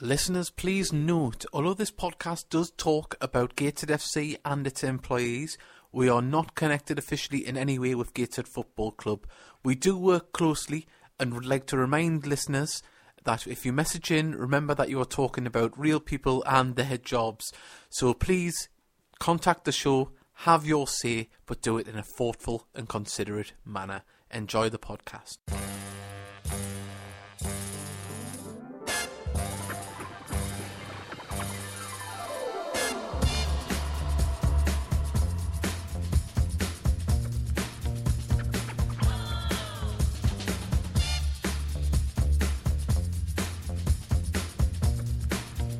Listeners, please note, although this podcast does talk about Gateshead FC and its employees, we are not connected officially in any way with Gateshead Football Club. We do work closely and would like to remind listeners that if you message in, remember that you are talking about real people and their jobs. So please contact the show, have your say, but do it in a thoughtful and considerate manner. Enjoy the podcast.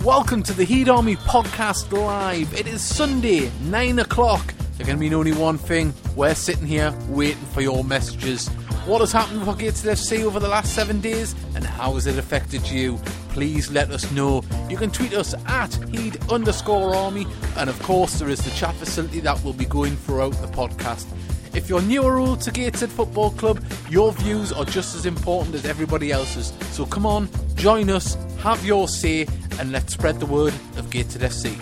Welcome to the Heed Army Podcast Live. It is Sunday, 9 o'clock. There can mean only one thing. We're sitting here waiting for your messages. What has happened for Gateshead FC over the last seven days and how has it affected you? Please let us know. You can tweet us at Heed underscore Army, and of course, there is the chat facility that will be going throughout the podcast. If you're newer to Gateshead Football Club, your views are just as important as everybody else's. So come on, join us, have your say, and let's spread the word of Gateshead FC.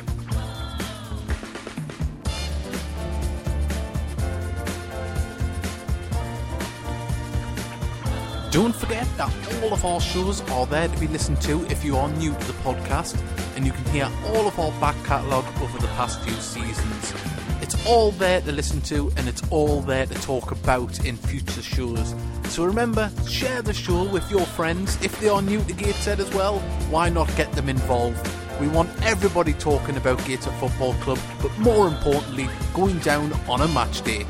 Don't forget that all of our shows are there to be listened to if you are new to the podcast, and you can hear all of our back catalogue over the past few seasons. It's all there to listen to, and it's all there to talk about in future shows. So remember, share the show with your friends. If they are new to Gateshead as well, why not get them involved? We want everybody talking about Gateshead Football Club, but more importantly, going down on a match day.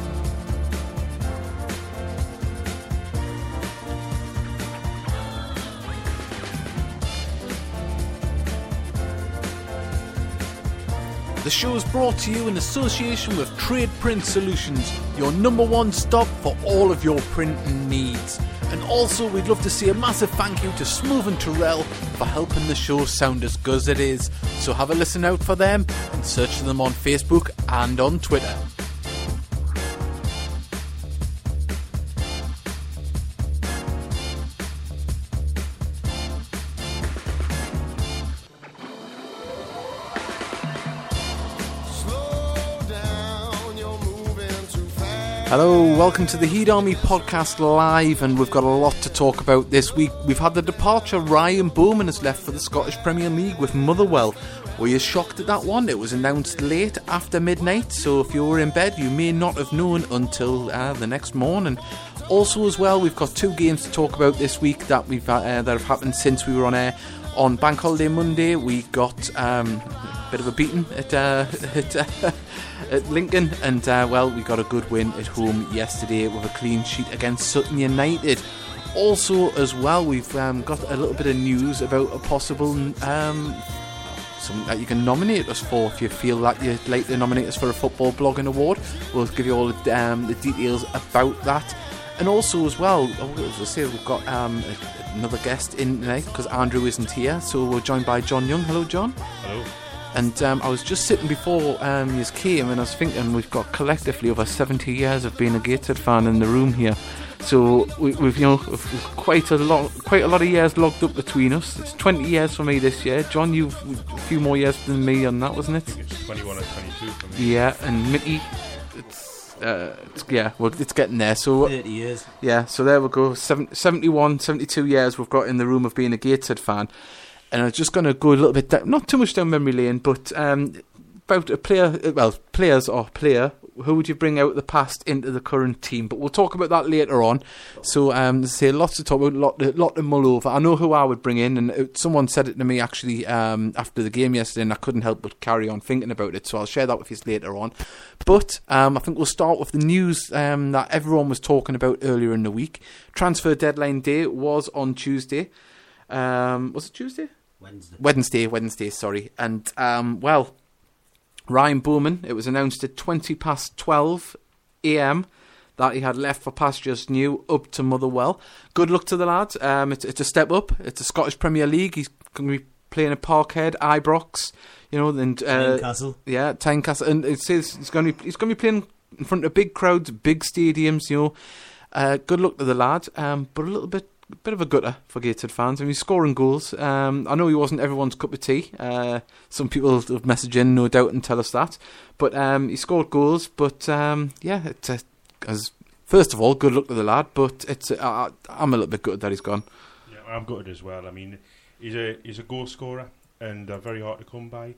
The show is brought to you in association with Trade Print Solutions, your number one stop for all of your printing needs. And also, we'd love to see a massive thank you to Smooth and Terrell for helping the show sound as good as it is. So have a listen out for them and search them on Facebook and on Twitter. Hello, welcome to the Heed Army podcast live, and we've got a lot to talk about this week. We've had the departure. Ryan Bowman has left for the Scottish Premier League with Motherwell. Were you shocked at that one? It was announced late after midnight, so if you were in bed, you may not have known until uh, the next morning. Also, as well, we've got two games to talk about this week that we've uh, that have happened since we were on air. On Bank Holiday Monday, we got um, a bit of a beating at, uh, at, uh, at Lincoln, and uh, well, we got a good win at home yesterday with a clean sheet against Sutton United. Also, as well, we've um, got a little bit of news about a possible um, something that you can nominate us for if you feel that you'd like to nominate us for a football blogging award. We'll give you all the, um, the details about that. And also, as well, as I say, we've got um, another guest in tonight because Andrew isn't here, so we're joined by John Young. Hello, John. Hello. And um, I was just sitting before um, you came, and I was thinking we've got collectively over 70 years of being a Gateshead fan in the room here. So we, we've you know we've quite a lot, quite a lot of years logged up between us. It's 20 years for me this year. John, you've a few more years than me on that, wasn't it? It's 21 or 22 for me. Yeah, and Mickey, it's, uh, it's yeah, well, it's getting there. So 30 years. yeah, so there we go. Seven, 71, 72 years we've got in the room of being a Gateshead fan. And I'm just going to go a little bit down, not too much down memory lane, but um, about a player, well, players or player, who would you bring out the past into the current team? But we'll talk about that later on. So, um, say lots to talk about, lot, lot to mull over. I know who I would bring in, and uh, someone said it to me actually um, after the game yesterday, and I couldn't help but carry on thinking about it. So I'll share that with you later on. But um, I think we'll start with the news um, that everyone was talking about earlier in the week. Transfer deadline day was on Tuesday. Um, was it Tuesday? Wednesday. Wednesday, Wednesday, sorry. And, um, well, Ryan Bowman, it was announced at 20 past 12 a.m. that he had left for pastures new up to Motherwell. Good luck to the lad. Um, it's, it's a step up. It's a Scottish Premier League. He's going to be playing at Parkhead, Ibrox, you know, and uh, Newcastle. yeah, Tynecastle, and it says he's going to be, he's going to be playing in front of big crowds, big stadiums, you know. Uh, good luck to the lad, um, but a little bit bit of a gutter for Gateshead fans. I mean, scoring goals. Um, I know he wasn't everyone's cup of tea. Uh, some people have messaged in, no doubt, and tell us that. But um, he scored goals. But um, yeah, a, as first of all, good luck to the lad. But it's uh, I'm a little bit gutted that he's gone. Yeah, I'm gutted as well. I mean, he's a he's a goal scorer and uh, very hard to come by.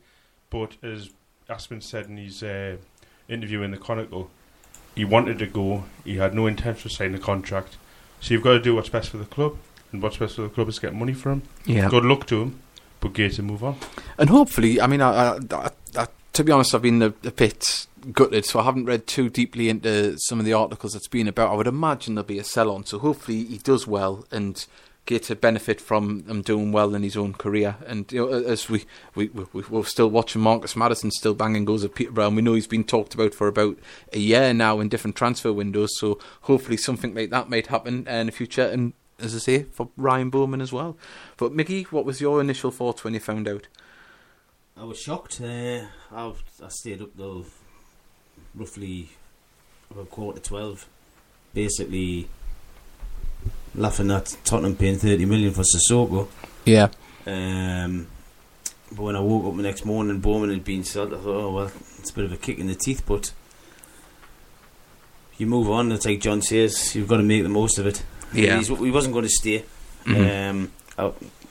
But as Aspin said in his uh, interview in the Chronicle, he wanted to go. He had no intention of signing a contract. So you've got to do what's best for the club, and what's best for the club is get money for him. Yeah. Good luck to him, but Gates and move on. And hopefully, I mean, I, I, I, to be honest, I've been a, a bit gutted, so I haven't read too deeply into some of the articles that's been about. I would imagine there'll be a sell on, so hopefully he does well and get to benefit from him doing well in his own career. And you know, as we we, we we're still watching Marcus Maddison still banging goals at Peterborough, and we know he's been talked about for about a year now in different transfer windows. So hopefully something like that might happen in the future. And as I say, for Ryan Bowman as well. But Mickey, what was your initial thoughts when you found out? I was shocked. Uh, I, I stayed up though, roughly about quarter to twelve. Basically, laughing at Tottenham paying 30 million for Sissoko. Yeah. Um, but when I woke up the next morning, Bowman had been sold. I thought, oh well, it's a bit of a kick in the teeth, but you move on. It's like John says, you've got to make the most of it. Yeah. He's, he wasn't going to stay. Mhm. Um,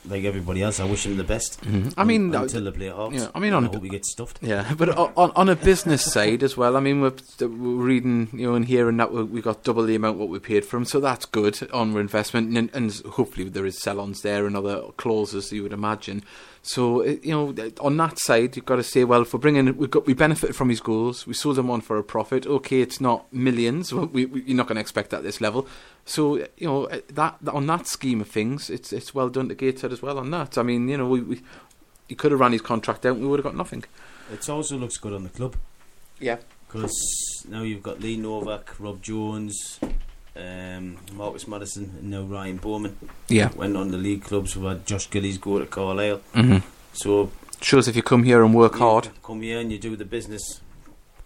like everybody else, I wish him the best. Mhm. I mean, un- until they play yeah, I mean, on- I hope he gets stuffed. Yeah, but on on a business side as well. I mean, we're, we're reading, you know, in here and hearing that we got double the amount what we paid for him, so that's good on our investment, and, and hopefully there is sell-ons there and other clauses you would imagine. So uh, you know, on that side, you've got to say, well, if we're bringing, we got we benefited from his goals, we sold him on for a profit. Okay, it's not millions. We, we, you're not going to expect that at this level. So you know uh, that on that scheme of things, it's it's well done to Gateshead as well on that. I mean, you know, we, we he could have ran his contract out, and we would have got nothing. It also looks good on the club. Yeah. Because now you've got Lee Novak, Rob Jones, um, Marcus Maddison, and now Ryan Bowman. Yeah. Went on the league clubs. We've had Josh Gillies go to Carlisle. Mm-hmm. So Shows if you come here and work you hard. Come here and you do the business.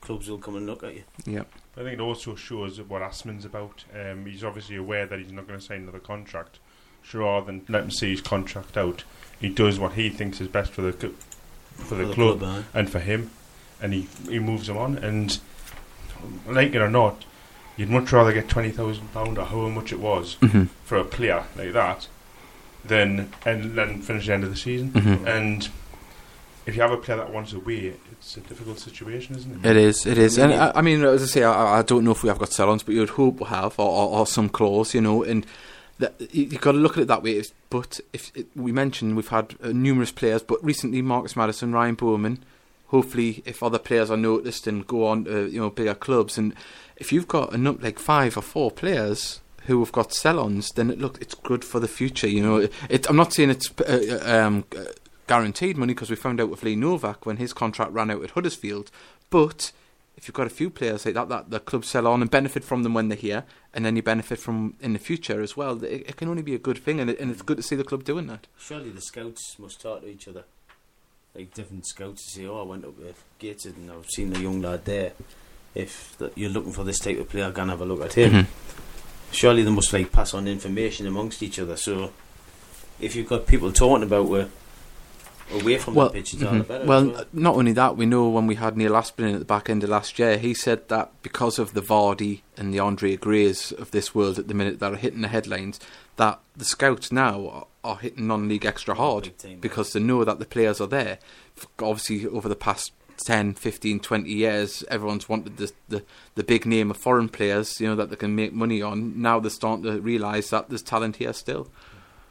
Clubs will come and look at you. Yeah. I think it also shows what Aspin's about. Um, he's obviously aware that he's not going to sign another contract. So rather than let him see his contract out, he does what he thinks is best for the cl- for the, club, aye. and for him, and he he moves him on. And like it or not, you'd much rather get twenty thousand pound or however much it was Mm-hmm. for a player like that than and then finish the end of the season. Mm-hmm. And if you have a player that wants away, it's a difficult situation, isn't it? It is, it is, and I, I mean, as I say, I, I don't know if we have got sell-ons, but you'd hope we have, or, or, or some clause, you know, and that, you, you've got to look at it that way. But if it, we mentioned we've had uh, numerous players, but recently Marcus Maddison, Ryan Bowman. Hopefully, if other players are noticed and go on, to, you know, bigger clubs, and if you've got a like five or four players who have got sell-ons, then it look it's good for the future. You know, it, it, I'm not saying it's uh, uh, um, guaranteed money because we found out with Lee Novak when his contract ran out at Huddersfield, but if you've got a few players like that that the club sell on and benefit from them when they're here, and then you benefit from in the future as well, it, it can only be a good thing, and, it, and it's good to see the club doing that. Surely the scouts must talk to each other. Like different scouts to say, oh, I went up with Gateshead and I've seen the young lad there. If that you're looking for this type of player, go and have a look at him. Mhm. Surely they must like pass on information amongst each other. So if you've got people talking about where away from Well, the pitch, mhm. better. well, well. not only that, we know when we had Neil Aspin in at the back end of last year, he said that because of the Vardy and the Andre Grays of this world at the minute that are hitting the headlines, that the scouts now are, are hitting non-league extra hard because they know that the players are there. Obviously, over the past 10, 15, 20 years, everyone's wanted the, the, the big name of foreign players, you know, that they can make money on. Now they're starting to realise that there's talent here still.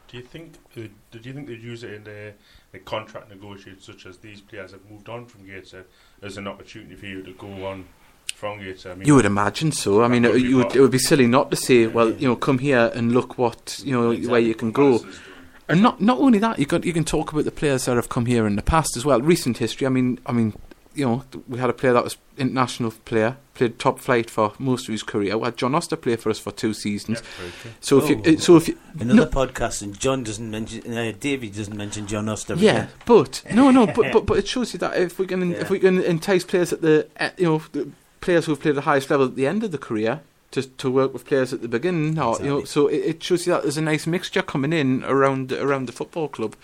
Do you think? Uh, did you think they'd use it in the, the contract negotiations, such as these players have moved on from Gateshead, as an opportunity for you to go on from Gateshead? I mean, You would imagine so. I mean, it, you would, it would be silly not to say, well, you know, come here and look what you know where you can go. And not not only that, you can you can talk about the players that have come here in the past as well. Recent history. I mean, I mean, you know, we had a player that was international player, played top flight for most of his career. We had John Oster play for us for two seasons. Yeah, very true. So if you, Oh. so if you, Another no- podcast, and John doesn't mention, uh, Davey doesn't mention John Oster. Yeah, but no, no, but but but it shows you that if we can Yeah. if we can entice players at the you know the players who've played at the highest level at the end of the career, to to work with players at the beginning. Or, you know, so it, it shows you that there's a nice mixture coming in around around the football club,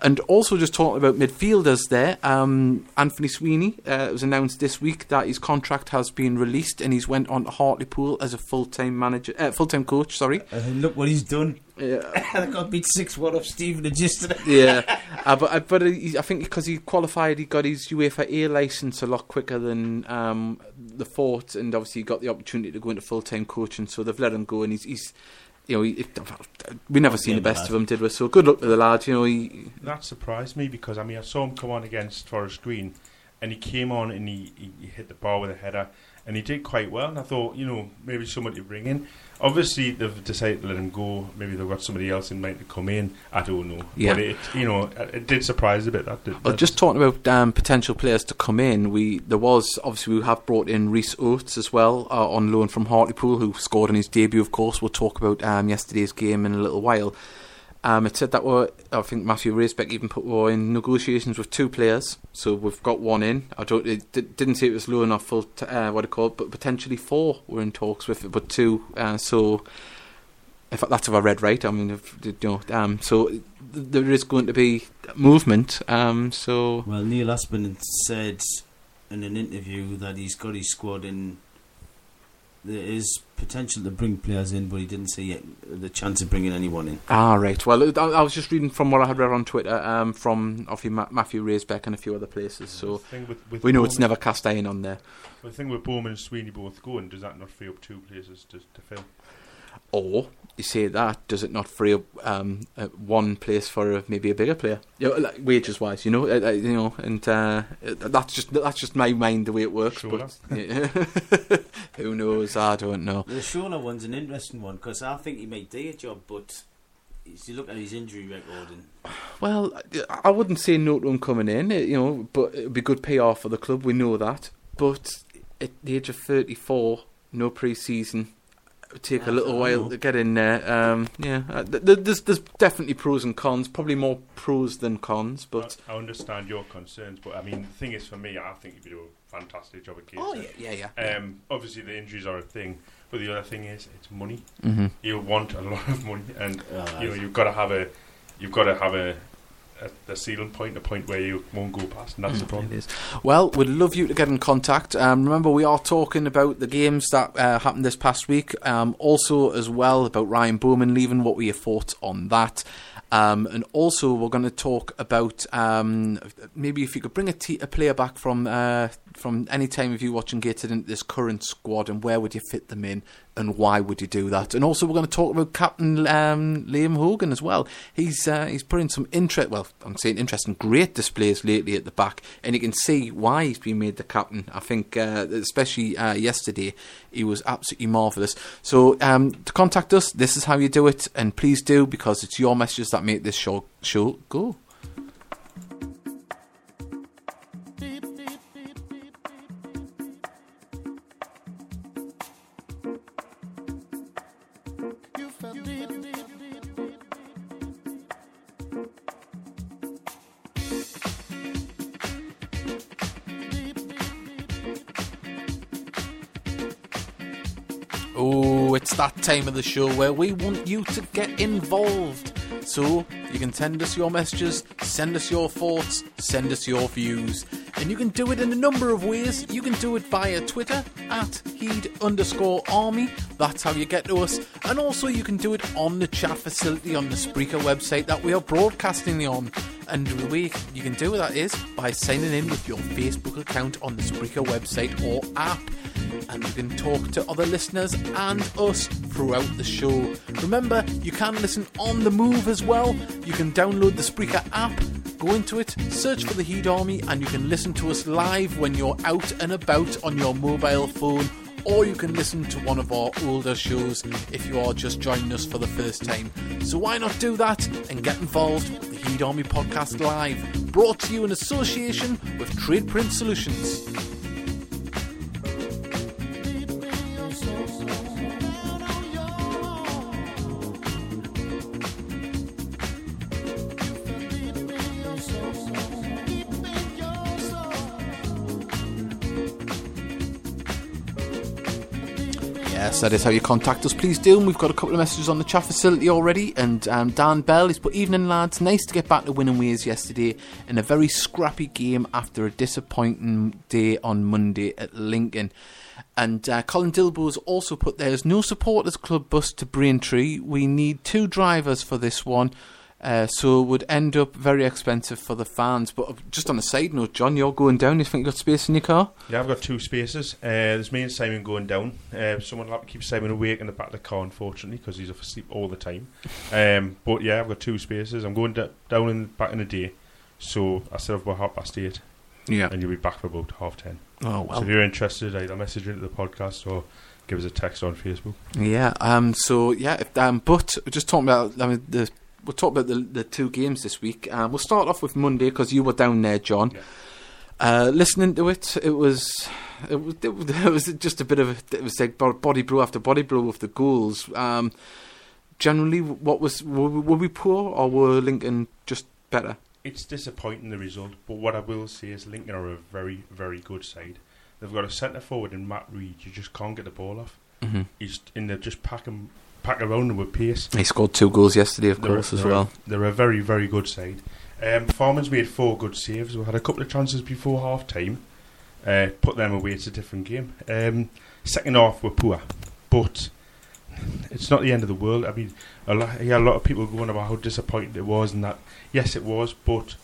and also just talking about midfielders there. Um, Anthony Sweeney uh, it was announced this week that his contract has been released, and he's went on to Hartlepool as a full time manager, uh, full time coach. Sorry. And look what he's done. Yeah. I got beat 6 1 off Stevenage yesterday. yeah, uh, but uh, but uh, I think because he qualified, he got his UEFA A license a lot quicker than um, the Fort, and obviously he got the opportunity to go into full time coaching. So they've let him go, and he's, he's you know, he, we never seen the best lad. of him, did we? So good luck to the lad. You know, he, That surprised me because I mean I saw him come on against Forest Green, and he came on and he, he, he hit the bar with a header, and he did quite well. And I thought, you know, maybe somebody to bring in. Obviously, they've decided to let him go. Maybe they've got somebody else in mind to come in. I don't know. Yeah. But it, you know, it did surprise a bit. That did. Well, that- just talking about um, potential players to come in, we there was obviously we have brought in Rhys Oates as well uh, on loan from Hartlepool, who scored in his debut. Of course, we'll talk about um, yesterday's game in a little while. Um, it said that we're, I think Matthew Racebeck even put we're in negotiations with two players, so we've got one in. I don't, it di- didn't say it was low enough for t- uh, what it called, but potentially four we're in talks with, it, but two. Uh, so if that's if I read right, I mean, if, you know, um, so th- there is going to be movement. Um, so Well, Neil Aspin said in an interview that he's got his squad and there is potential to bring players in, but he didn't see it, the chance of bringing anyone in. Ah, right. Well, I, I was just reading from what I had read on Twitter um, from obviously Ma- Matthew Racebeck and a few other places. So with, with we know it's never cast iron on there. The thing with Bowman and Sweeney both going, does that not free up two places to, to fill? Or you say that does it not free up um, uh, one place for maybe a bigger player, you know, like wages wise, you know, uh, uh, you know, and uh, that's just that's just my mind the way it works. Sure. But yeah. who knows? I don't know. The Shola one's an interesting one because I think he might do a job, but if you look at his injury record and Well, I wouldn't say no to him coming in, uh, you know, but it would be good PR for the club. We know that. But at the age of 34, no pre-season, it would take a little while know. to get in there. Um, yeah, uh, th- th- there's there's definitely pros and cons. Probably more pros than cons. But I, I understand your concerns, but I mean, the thing is, for me, I think you do a fantastic job at Gateshead. oh yeah, yeah, yeah. Um, obviously, the injuries are a thing, but the other thing is, it's money. hmm You want a lot of money, and uh, you know you've got to have a, you've got to have a, a, a ceiling point, a point where you won't go past, and that's the problem. It is. Well, we'd love you to get in contact. Um, remember, we are talking about the games that uh, happened this past week. Um, also, as well, about Ryan Bowman leaving. What were your thoughts on that? Um, and also, we're going to talk about um, maybe if you could bring a, a player back from uh, from any time of you watching Gated into this current squad, and where would you fit them in, and why would you do that? And also, we're going to talk about Captain um, Liam Hogan as well. He's uh, he's put in some interest. Well, I'm saying interesting, great displays lately at the back, and you can see why he's been made the captain. I think, uh, especially uh, yesterday, he was absolutely marvellous. So, um, to contact us, this is how you do it, and please do because it's your messages that make this show show go. Time of the show where we want you to get involved. So you can send us your messages, send us your thoughts, send us your views. And you can do it in a number of ways. You can do it via Twitter at heed underscore army. That's how you get to us. And also you can do it on the chat facility on the Spreaker website that we are broadcasting on. And the way you can do that is by signing in with your Facebook account on the Spreaker website or app and you can talk to other listeners and us throughout the show. Remember, you can listen on the move as well. You can download the Spreaker app, go into it, search for the Heed Army, and you can listen to us live when you're out and about on your mobile phone. Or you can listen to one of our older shows if you are just joining us for the first time. So why not do that and get involved with the Heed Army Podcast Live, brought to you in association with Trade Print Solutions. That is how you contact us. Please do. And we've got a couple of messages on the chat facility already. And um, Dan Bell is put evening lads. Nice to get back to winning ways yesterday in a very scrappy game after a disappointing day on Monday at Lincoln. And uh, Colin Dilbo's also put there's no supporters club bus to Braintree. We need two drivers for this one. Uh, so it would end up very expensive for the fans. But just on a side note, John, you're going down. You think you got space in your car? Yeah, I've got two spaces. Uh, there's me and Simon going down. Uh, someone will have to keep Simon awake in the back of the car, unfortunately, because he's asleep all the time. Um, but yeah, I've got two spaces. I'm going d- down in back in the day, so I have about half past eight, Yeah. and you'll be back for about half ten. Oh So if you're interested, either message into the podcast or give us a text on Facebook. Yeah. Um. So yeah. If, um. But just talking about. I mean, the we'll talk about the the two games this week. Um. We'll start off with Monday because you were down there, John. Yeah. Uh, listening to it, it was, it was, it was just a bit of a, it was like body blow after body blow with the goals. Um, generally, what was were, we- were we poor or were Lincoln just better? It's disappointing the result, but what I will say is Lincoln are a very, very good side. They've got a centre forward in Matt Rhead. You just can't get the ball off. Mm-hmm. He's and they just pack him, pack around him with pace. He scored two goals yesterday, of They're- course, as well. They're a very, very good side. Um, Farman's made four good saves. We had a couple of chances before half time. Uh, put them away. It's a different game. Um, second half were poor, but it's not the end of the world. I mean, a lot, yeah, a lot of people going about how disappointed it was, and that yes, it was, but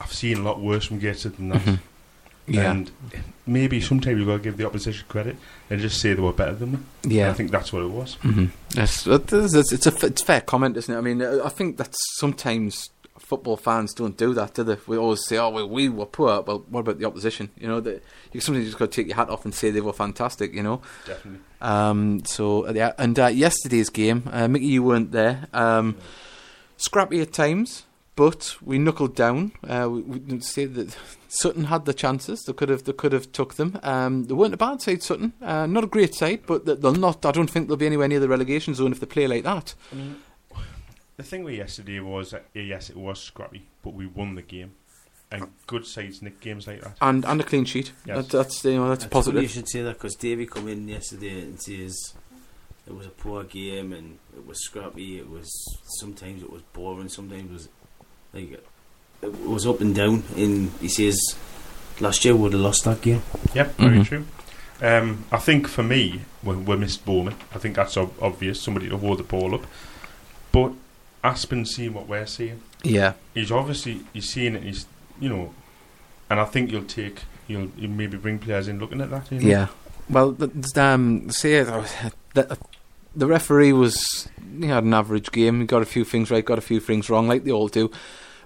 I've seen a lot worse from Gateshead than that. Mhm. Yeah, And maybe sometimes you've got to give the opposition credit and just say they were better than me. yeah. I think that's what it was. Mm-hmm. Is- it's, a f- it's a fair comment, isn't it? I mean, I think that sometimes football fans don't do that, do they? We always say, "Oh, well, we were poor," but what about the opposition? You know, that you sometimes just got to take your hat off and say they were fantastic. You know. Definitely. Um, so yeah, and uh, yesterday's game, uh, Mickey, you weren't there. Um, scrappy at times, but we knuckled down. Uh, we, we didn't say that Sutton had the chances. They could have, they could have took them. Um, they weren't a bad side, Sutton. Uh, not a great side, but they- they'll not. I don't think they'll be anywhere near the relegation zone if they play like that. I mean, the thing with yesterday was that yes, it was scrappy, but we won the game, and good sides nick games like that. And and a clean sheet. Yes. That, that's you know that's That's funny You should say that because Davey come in yesterday and says it was a poor game and it was scrappy. It was sometimes it was boring. Sometimes it was like it was up and down. In he says last year we would have lost that game. Yep, very Mhm. true. Um, I think for me, we, we missed Bowman. I think that's ob- obvious. Somebody to hold the ball up, but Aspin's seeing what we're seeing. Yeah. He's obviously he's seeing it. He's you know, and I think you'll take you'll, you'll maybe bring players in looking at that. You know? Yeah. Well, th- th- um, say uh, the, the referee was he had an average game. He got a few things right, got a few things wrong, like they all do.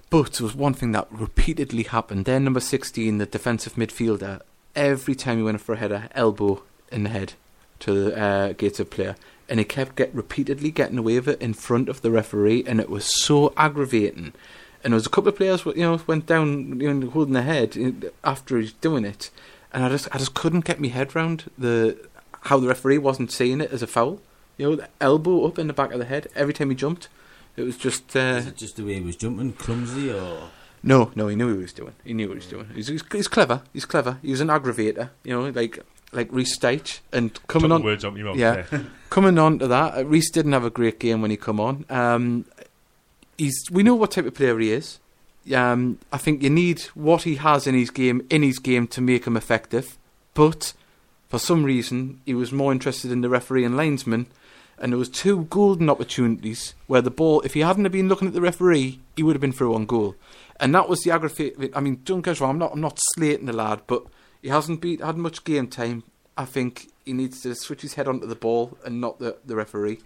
But there was one thing that repeatedly happened. Then number sixteen, the defensive midfielder, every time he went for a header, elbow in the head to the uh, Gateshead player, and he kept get repeatedly getting away with it in front of the referee, and it was so aggravating. And there was a couple of players, you know, went down, you know, holding their head after he's doing it, and I just, I just couldn't get my head round the how the referee wasn't seeing it as a foul. You know, the elbow up in the back of the head every time he jumped. It was just uh, Is it just the way he was jumping, clumsy, or no, no. He knew what he was doing. He knew what he was doing. He's, he's, he's clever. He's clever. He was an aggravator. You know, like like Reece Styche. And coming Took on, the words out my mouth. Yeah. there. coming on to that, uh, Reece didn't have a great game when he come on. Um, he's we know what type of player he is. Um, I think you need what he has in his game in his game to make him effective. But for some reason, he was more interested in the referee and linesman. And there was two golden opportunities where the ball, if he hadn't have been looking at the referee, he would have been through on goal. And that was the aggravate. I mean, don't get wrong. I'm not. I'm not slating the lad, but he hasn't been, had much game time. I think he needs to switch his head onto the ball and not the, the referee.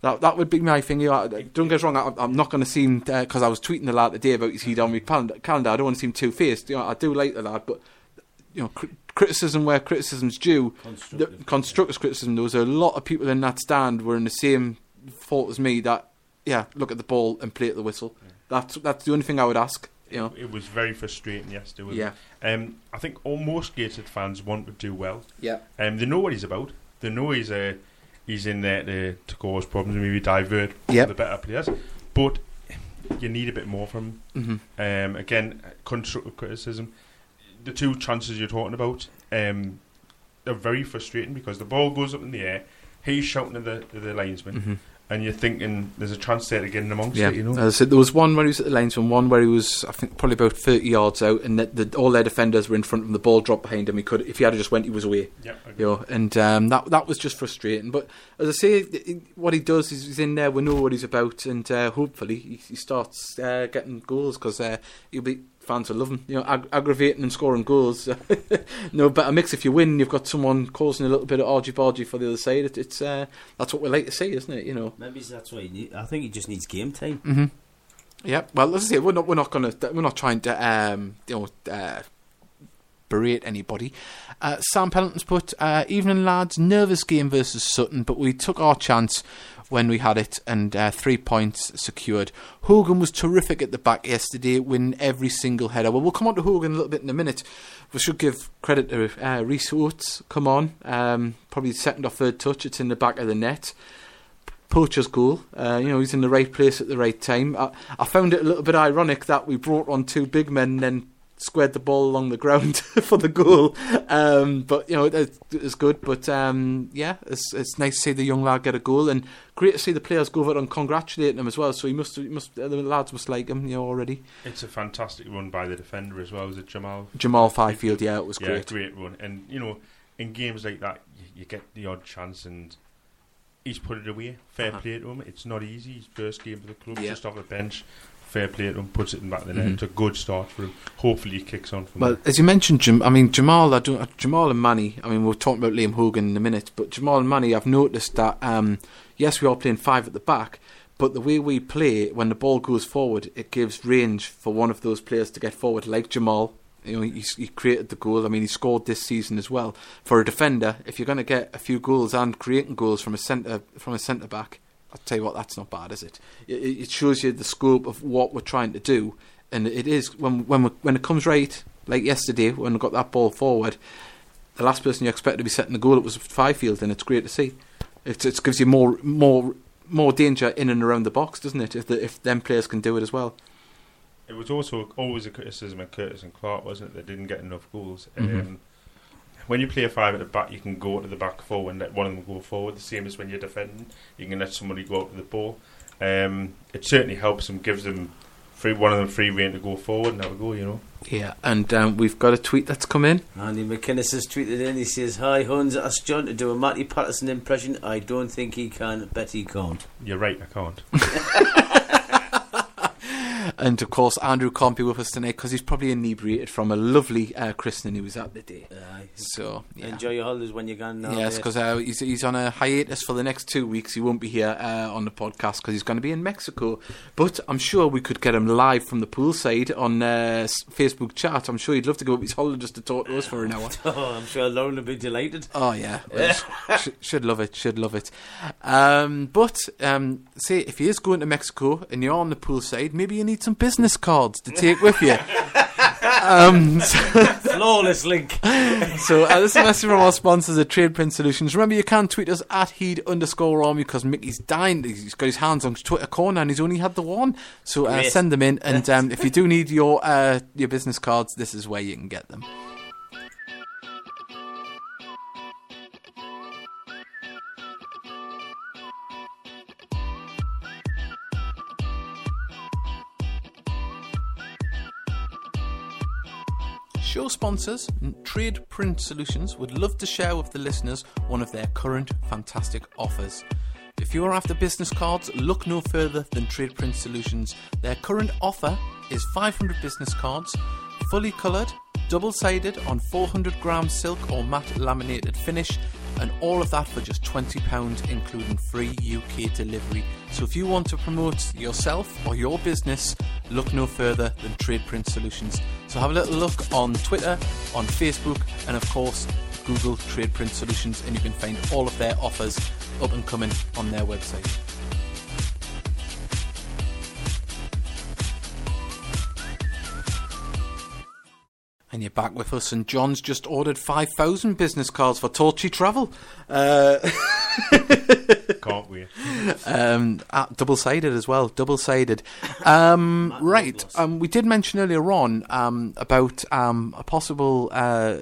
That that would be my thing. You know, don't get wrong. I, I'm not going to seem uh, because I was tweeting the lad today about his heat on my calendar. I don't want to seem two faced. You know, I do like the lad, but you know, criticism where criticism's due. The constructive? constructive criticism. There was a lot of people in that stand were in the same fault as me. That yeah, look at the ball and play at the whistle. That's that's the only thing I would ask. You know, It was very frustrating yesterday. wasn't yeah, it? Um, I think almost Gated fans want to do well. yeah, Um, they know what he's about. They know he's uh, he's in there to, to cause problems and maybe divert Yep. the better players. But you need a bit more from him. hmm Um, again, constructive criticism. The two chances you're talking about, um, they're very frustrating because the ball goes up in the air he's shouting at the, at the linesman, Mhm. and you're thinking there's a chance there to get in amongst Yeah, it, you know. As I said, there was one where he was at the linesman, one where he was, I think, probably about thirty yards out, and that the, all their defenders were in front of him. The ball dropped behind him. He could, if he had just went, he was away. yeah, You know, and um, that that was just frustrating. But as I say, what he does is he's in there. We know what he's about, and uh, hopefully he, he starts uh, getting goals because uh, he'll be fans will love him. You know, ag- aggravating and scoring goals. no better mix if you win. You've got someone causing a little bit of argy bargy for the other side. It, it's uh, that's what we like to see, isn't it? You know. Maybe that's why. He need, I think he just needs game time. Mm-hmm. Yeah. Well, let's say we're not we're not gonna we're not trying to um you know uh, berate anybody. Uh, Sam Pendleton's put uh, evening lads nervous game versus Sutton, but we took our chance when we had it and uh, three points secured. Hogan was terrific at the back yesterday, winning every single header. Well, we'll come on to Hogan a little bit in a minute. We should give credit to uh, Rhys Oates. Come on, um, probably second or third touch. It's in the back of the net. Poacher's goal. Uh, you know, he's in the right place at the right time. I, I found it a little bit ironic that we brought on two big men and then squared the ball along the ground for the goal. Um, but, you know, it, it's good. But, um, yeah, it's, it's nice to see the young lad get a goal and great to see the players go over and congratulate him as well. So he must, he must the lads must like him, you know, already. It's a fantastic run by the defender as well. Was it Jamal? Jamal Fyfield, yeah, it was yeah, great. great run. And you know, in games like that, you, you get the odd chance, and he's put it away. Fair Uh-huh. play to him. It's not easy. His first game for the club, Yeah. just off the bench. Fair play to him. Puts it in back of the net. Mhm. It's a good start for him. Hopefully, he kicks on from Well, there. as you mentioned, Jam- I mean Jamal, I don't, Jamal and Manny. I mean, we're talking about Liam Hogan in a minute, but Jamal and Manny, I've noticed that um, yes, we are playing five at the back, but the way we play when the ball goes forward, it gives range for one of those players to get forward, like Jamal. You know, he, he created the goal. I mean, he scored this season as well. For a defender, if you're going to get a few goals and creating goals from a centre from a centre back, I'll tell you what, that's not bad, is it? It, it shows you the scope of what we're trying to do, and it is when when when it comes right, like yesterday when we got that ball forward, the last person you expect to be setting the goal it was Fyfield, and it's great to see. It, it gives you more more more danger in and around the box, doesn't it? If the, if them players can do it as well. It was also always a criticism of Curtis and Clark, wasn't it? They didn't get enough goals. Mhm. Um, when you play a five at the back, you can go to the back four and let one of them go forward. The same as when you're defending, you can let somebody go up to the ball. Um, it certainly helps them, gives them free one of them free reign to go forward and have a go. You know, Yeah, and um, we've got a tweet that's come in. Andy McInnes has tweeted in. He says, "Hi Huns, ask John to do a Matty Patterson impression. I don't think he can. Bet he can't." you're right. I can't. And of course, Andrew can't be with us tonight because he's probably inebriated from a lovely uh, christening he was at the day. Aye. So yeah. Enjoy your holidays when you're gone. Now, Yes, because uh, he's he's on a hiatus for the next two weeks. He won't be here uh, on the podcast because he's going to be in Mexico. But I'm sure we could get him live from the poolside on uh, Facebook chat. I'm sure he'd love to go up his holiday just to talk to us for an hour. Oh, I'm sure Lauren would be delighted. Oh yeah, Well, sh- should love it. Should love it. Um, but um, say if he is going to Mexico and you're on the poolside, maybe you need some business cards to take with you. um, so, Flawless link. so uh, this is a message from our sponsors at Trade Print Solutions. Remember, you can tweet us at heed underscore army because Mickey's dying. He's got his hands on Twitter corner and he's only had the one. So uh, send them in, and um, if you do need your uh, your business cards, this is where you can get them. Show sponsors, Trade Print Solutions, would love to share with the listeners one of their current fantastic offers. If you are after business cards, look no further than Trade Print Solutions. Their current offer is 500 business cards, fully coloured, double sided on 400 gram silk or matte laminated finish, and all of that for just £20, including free UK delivery. So if you want to promote yourself or your business, look no further than Trade Print Solutions. So have a little look on Twitter, on Facebook, and of course, Google Trade Print Solutions, and you can find all of their offers up and coming on their website. And you're back with us, and John's just ordered 5,000 business cards for Torchy Travel. Uh, Can't wait. um, double sided as well, double sided. Um, right, um, we did mention earlier on um, about um, a possible. Uh,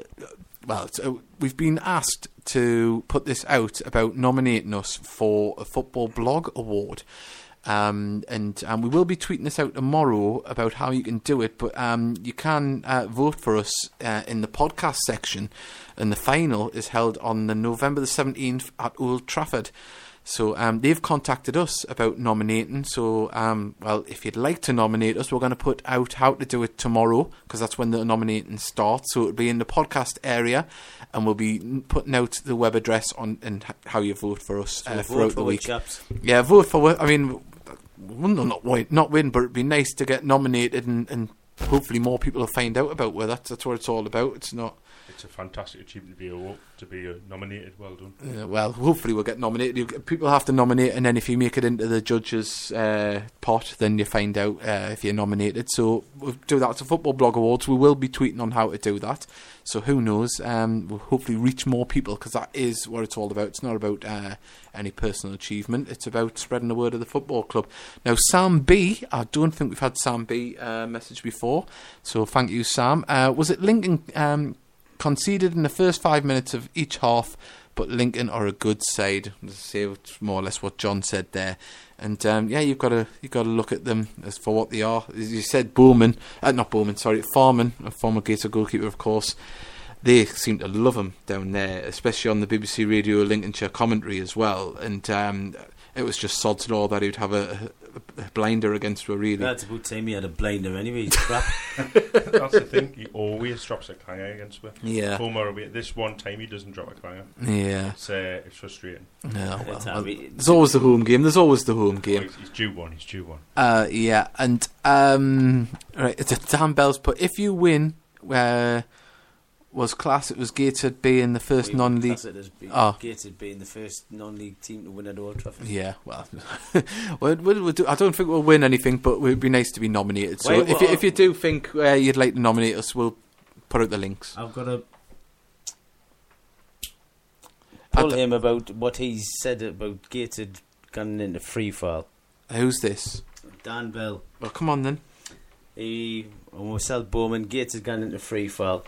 well, uh, we've been asked to put this out about nominating us for a football blog award. Um, and um, we will be tweeting this out tomorrow about how you can do it. But um, you can uh, vote for us uh, in the podcast section, and the final is held on the November the seventeenth at Old Trafford. So um, they've contacted us about nominating. So, um, well, if you'd like to nominate us, we're going to put out how to do it tomorrow because that's when the nominating starts. So it'll be in the podcast area, and we'll be putting out the web address on and how you vote for us So uh, vote throughout for the week. chaps. Yeah, vote for. I mean, we'll not win, not win, but it'd be nice to get nominated and, and hopefully more people will find out about where that's that's what it's all about. It's not. It's a fantastic achievement to be a, to be nominated. Well done. Uh, well, hopefully we'll get nominated. People have to nominate, and then if you make it into the judges' uh, pot, then you find out uh, if you're nominated. So we'll do that. A football blog awards. We will be tweeting on how to do that. So who knows? Um, we'll hopefully reach more people because that is what it's all about. It's not about uh, any personal achievement. It's about spreading the word of the football club. Now, Sam B. I don't think we've had Sam B. Uh, message before. So thank you, Sam. Uh, was it Lincoln? Um, conceded in the first five minutes of each half, but Lincoln are a good side. It's more or less what John said there. And um, yeah, you've got to you've got to look at them as for what they are. As you said, Bowman, uh, not Bowman, sorry, Farman, a former Gator goalkeeper, of course. They seem to love him down there, especially on the BBC Radio Lincolnshire commentary as well. And um, it was just sod's law that he'd have a blinder against her, really. That's about time he had a blinder anyway. He's crap. That's the thing. He always drops a clanger against me. yeah, Home or away. This one time he doesn't drop a clanger. yeah. It's uh, it's frustrating. Yeah, well, It's, well, I mean, there's always the home game. There's always the home game. He's, he's due one. He's due one. Uh, yeah, and um, right, it's a Dan Bell's put. If you win, uh, was class. It was Gateshead being the first non-league. as Oh. Gated being the first non-league team to win at Old Trafford. Yeah, well, we'll, we'll, we'll do, I don't think we'll win anything, but it would be nice to be nominated. So Wait, if you, if you do think uh, you'd like to nominate us, we'll put out the links. I've got to I pull him about what he said about Gated gunning into free fall. Who's this? Dan Bell. Well, come on then. He myself Bowman, Gated gone into free fall.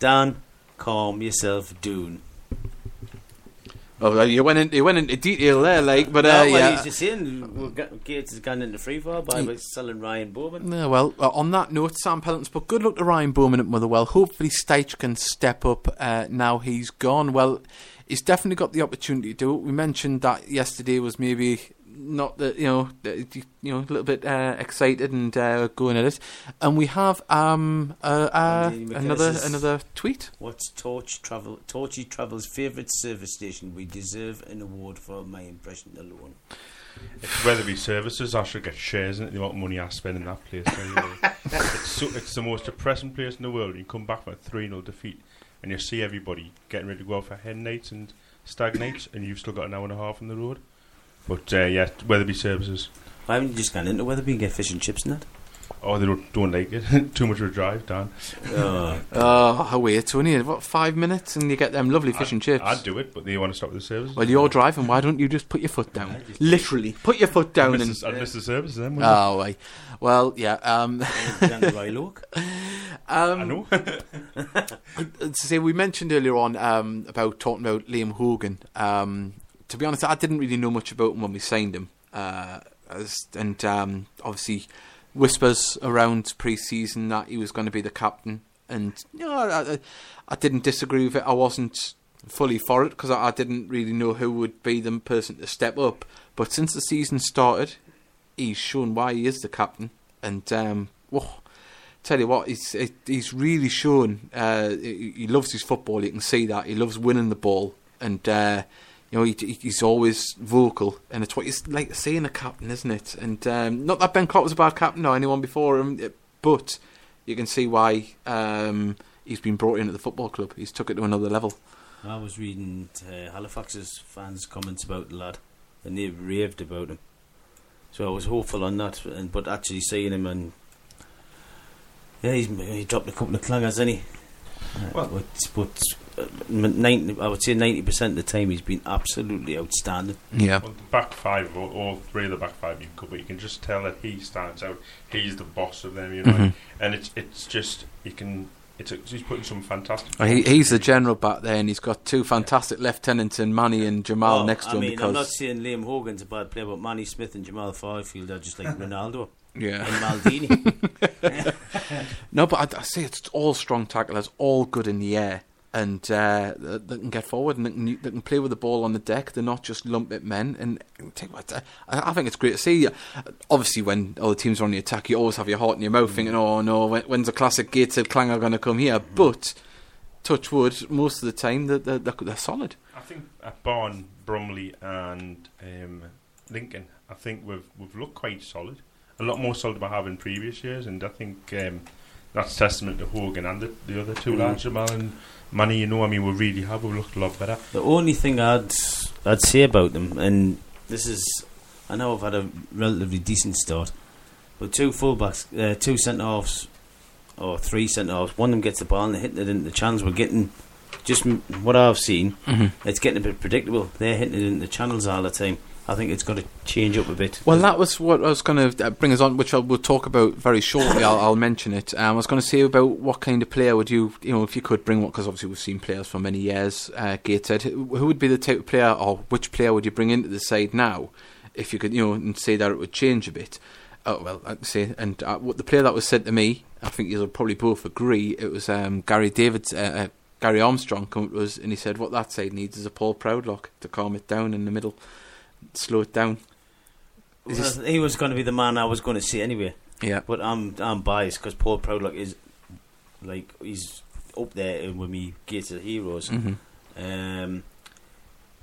Dan, calm yourself down. Oh, well, you went into you went into detail there, like, but uh, no, well, yeah. he's just saying we're go- Gates has gone into free fall by by selling Ryan Bowman. Yeah, well, uh, on that note, Sam Pellant's put good luck to Ryan Bowman at Motherwell. Hopefully, Styche can step up uh, now he's gone. Well, he's definitely got the opportunity to do it. We mentioned that yesterday was maybe not that you know you know a little bit uh, excited and uh, going at it, and we have um uh, uh, another another tweet. What's Torch Travel Torchy Travel's favourite service station? We deserve an award for my impression alone. It's Wetherby Services. I should get shares in it. The amount of money I spend in that place. Anyway. it's, so, it's the most depressing place in the world. You come back from a 3 0 defeat and you see everybody getting ready to go out for hen nights and stag nights, and you've still got an hour and a half on the road. But uh, yeah, Wetherby Services. Why haven't you just gone into Wetherby and get fish and chips and that? Oh, they don't, don't like it. Too much of a drive, Dan. Oh, Oh, wait, it's only what five minutes, and you get them lovely fish and chips. I'd do it, but they want to stop the service. well, you're driving. Why don't you just put your foot down? Literally, put your foot I'd down miss, and. the, I'd miss the services then. wouldn't Oh, right. Well, yeah. Um, down the Royal Oak. I? um, I know. to say we mentioned earlier on um, about talking about Liam Hogan. Um, to be honest, I didn't really know much about him when we signed him, uh, and um, obviously whispers around pre-season that he was going to be the captain, and you know, I, I, didn't disagree with it. I wasn't fully for it because I, I didn't really know who would be the person to step up. But since the season started, he's shown why he is the captain, and um, tell you what, he's he's really shown. Uh, he, he loves his football. You can see that he loves winning the ball, and uh, you know he, he's always vocal, and it's what you like to see in a captain, isn't it? And um, not that Ben Clark was a bad captain or anyone before him, eh, but you can see why um, he's been brought in at the football club. He's took it to another level. I was reading uh, Halifax's fans' comments about the lad, and they raved about him. So I was hopeful on that, and but actually seeing him and yeah, he's he dropped a couple of clangers, hasn't he? Uh, Well- but but uh, m- 90, I would say ninety percent of the time he's been absolutely outstanding. Yeah, Well, the back five, all, all three of the back five you can cover. You can just tell that he stands out. He's the boss of them, you know. Mhm. And it's it's just you can it's a, he's putting some fantastic. Well, he, he's the general back there, and he's got two fantastic lieutenants in Manny and Jamal Well, next to I him mean, because I'm not saying Liam Hogan's a bad player, but Manny Smith and Jamal Fyfield are just like Ronaldo yeah. and Maldini. No, but I, I say it's all strong tacklers, all good in the air, and uh, they, can get forward and they can, they can play with the ball on the deck. They're not just lump it men. And take I, think it's great to see. Obviously, when other teams are on the attack, you always have your heart in your mouth, thinking, "Oh no, when, when's a classic Gateshead clanger going to come here?" But touch wood, most of the time they're, they're, they're, they're solid. I think at Barn, Bromley, and um, Lincoln, I think we've we've looked quite solid. A lot more solid than we have in previous years, and I think um, that's testament to Hogan and the, the other two Mm. lads, Jamal and Manny. You know, I mean, we really have. We've looked a lot better. The only thing I'd I'd say about them, and this is, I know I've had a relatively decent start, but two fullbacks, uh, two centre halves, or three centre halves. One of them gets the ball and they're hitting it into the channels. We're getting just m- what I've seen. Mm-hmm. It's getting a bit predictable. They're hitting it into the channels all the time. I think it's got to change up a bit. Well, that was what I was going to bring us on, which I'll, talk about very shortly. I'll, I'll mention it. Um, I was going to say about what kind of player would you, you know, if you could bring one, because obviously we've seen players for many years, uh, Gateshead. Who would be the type of player, or which player would you bring into the side now, if you could, you know, and say that it would change a bit? Oh well, I'd say, and uh, what the player that was said to me, I think you'll probably both agree, it was um, Gary David, uh, uh, Gary Armstrong, to us, and he said what that side needs is a Paul Proudlock to calm it down in the middle, slow it down. Well, he was going to be the man I was going to see anyway. Yeah. But I'm I'm biased because Paul Proudlock is like he's up there with me Gated heroes. hmm Um,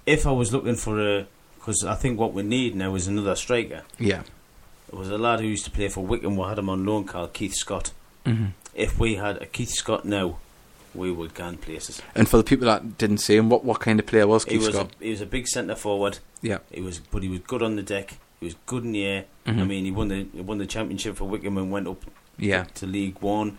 if I was looking for a, because I think what we need now is another striker. Yeah. There was a lad who used to play for Wycombe. We had him on loan called Keith Scott. hmm If we had a Keith Scott now, we would go places. And for the people that didn't see him, what, what kind of player was He Keith was a, Scott? he was a big centre forward. Yeah. He was, but he was good on the deck. He was good in the air. I Mhm. mean, he won the he won the championship for Wycombe and went up yeah. to League One.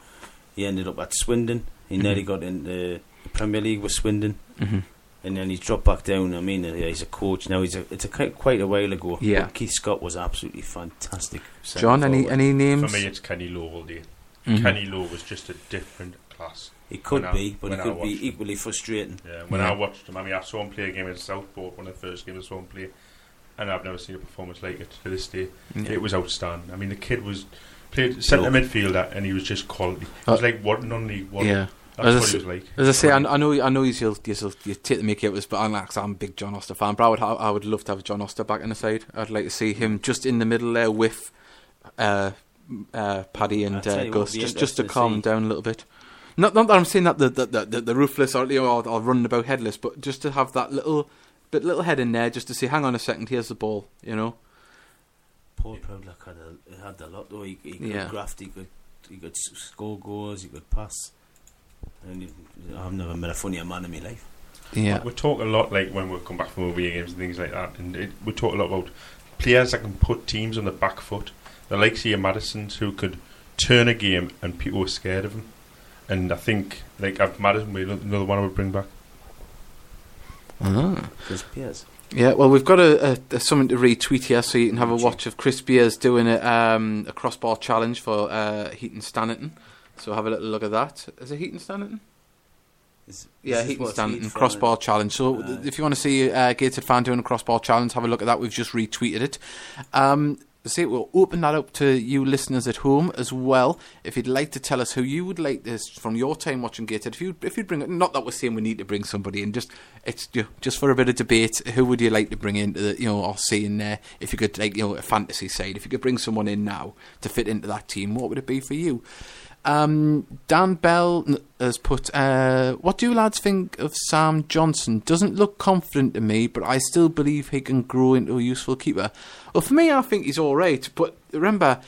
He ended up at Swindon. He Mhm. nearly got in the Premier League with Swindon, hmm and then he dropped back down. I mean, he's a coach now. He's a, it's a quite, quite a while ago. Yeah. But Keith Scott was absolutely fantastic. John, any forward. any For names? For me, it's Kenny Lowe all day. Mhm. Kenny Lowe was just a different class. He could when I- be, but it could be him. equally frustrating. Yeah, when Yeah. I watched him, I mean, I saw him play a game in Southport, one of the first games I saw him play, and I've never seen a performance like it to this day. Yeah. It was outstanding. I mean, the kid was played centre Look. midfielder, and he was just quality. It was Uh, like one non league one. yeah. That's As I what s- he was like. As I say, I, I know, I know you'll, you'll, you take the mickey out of us, but I'm, like, I'm a big John Oster fan. But I would, I would love to have John Oster back in the side. I'd like to see him just in the middle there with uh, uh, Paddy and uh, Gus, just just to interesting to calm see. down a little bit. Not, not that I'm saying that the the, the, the, the ruthless or, you know, or, or running about headless, but just to have that little bit little head in there, just to say, hang on a second, here's the ball, you know. Paul Proudlock had a, had a lot though. He, he could Yeah. graft. He could he could score goals. He could pass. And he, I've never met a funnier man in my life. Yeah, We talk a lot like when we come back from away games and things like that, and it, we talk a lot about players that can put teams on the back foot. The likes of your Maddisons who could turn a game and people were scared of him. And I think like I've Maddison, be another one I would bring back. Ah. Chris Pierce. Yeah, well, we've got a, a, a something to retweet here, so you can have a watch of Chris Beers doing a, um, a crossbar challenge for uh, Heaton Stannington. So have a little look at that. Is it Heaton Stannington? Is- Yeah, is Heaton what's Stannington crossbar it. challenge. So Aye. if you want to see uh, Gated fan doing a crossbar challenge, have a look at that. We've just retweeted it. Um, see, we'll open that up to you listeners at home as well. If you'd like to tell us who you would like this from your time watching Gated, if you if you bring it, not that we're saying we need to bring somebody in, just it's you know, just for a bit of debate. Who would you like to bring into the you know or see in there? If you could like you know a fantasy side, if you could bring someone in now to fit into that team, what would it be for you? Um, Dan Bell has put, uh, What do you lads think of Sam Johnson? Doesn't look confident to me, but I still believe he can grow into a useful keeper. Well, for me, I think he's all right. But remember,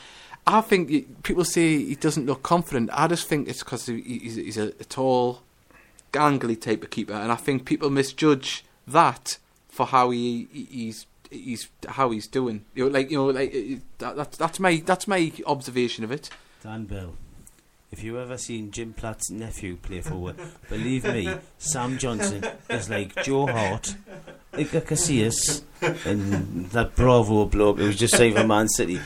I think people say he doesn't look confident. I just think it's because he's, a, tall, gangly type of keeper, and I think people misjudge that for how he, he- he's. He's how he's doing, you know, like you know, like that, that's that's my that's my observation of it. Dan Bell. If you ever seen Jim Platt's nephew play forward, believe me, Sam Johnson is like Joe Hart, Iker Casillas, and that Bravo bloke who was just saved for Man City.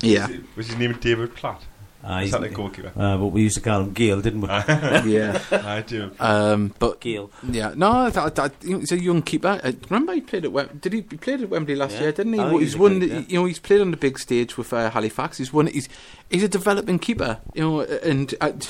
Yeah, Was his name David Platt? Ah, he's, that the goalkeeper? uh, but we used to call him Gale, didn't we? yeah. I do. Um, but Gale. yeah, no, that, that, you know, he's a young keeper. Uh, remember, he played at Wem- did he? He played at Wembley last Yeah. year, didn't he? I think he's he's a won. good, the- yeah. You know, he's played on the big stage with uh, Halifax. He's won. He's he's a developing keeper. You know, and.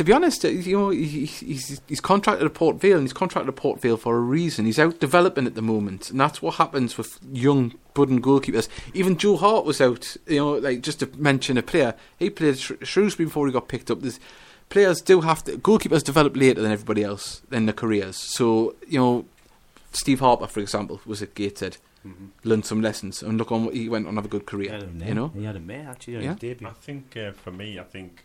To be honest, uh, you know he, he's he's contracted at Port Vale, and he's contracted at Port Vale for a reason. He's out developing at the moment, and that's what happens with young budding goalkeepers. Even Joe Hart was out. You know, like just to mention a player, he played Sh- Shrewsbury before he got picked up. There's players do have to goalkeepers develop later than everybody else in their careers. So you know, Steve Harper, for example, was at Gateshead, learned some lessons, and look on he went on have a good career. You know, He had him there, actually, on Yeah. his debut. I think uh, for me, I think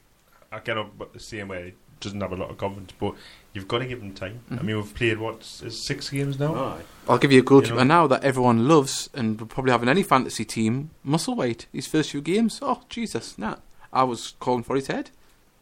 I get up but the same way. Doesn't have a lot of confidence, but you've got to give him time. I Mhm. mean, we've played what six games now. Aye. I'll give you a goalkeeper You know- now that everyone loves and will probably have in any fantasy team. Musselwhite, his first few games. Oh Jesus, nah. I was calling for his head,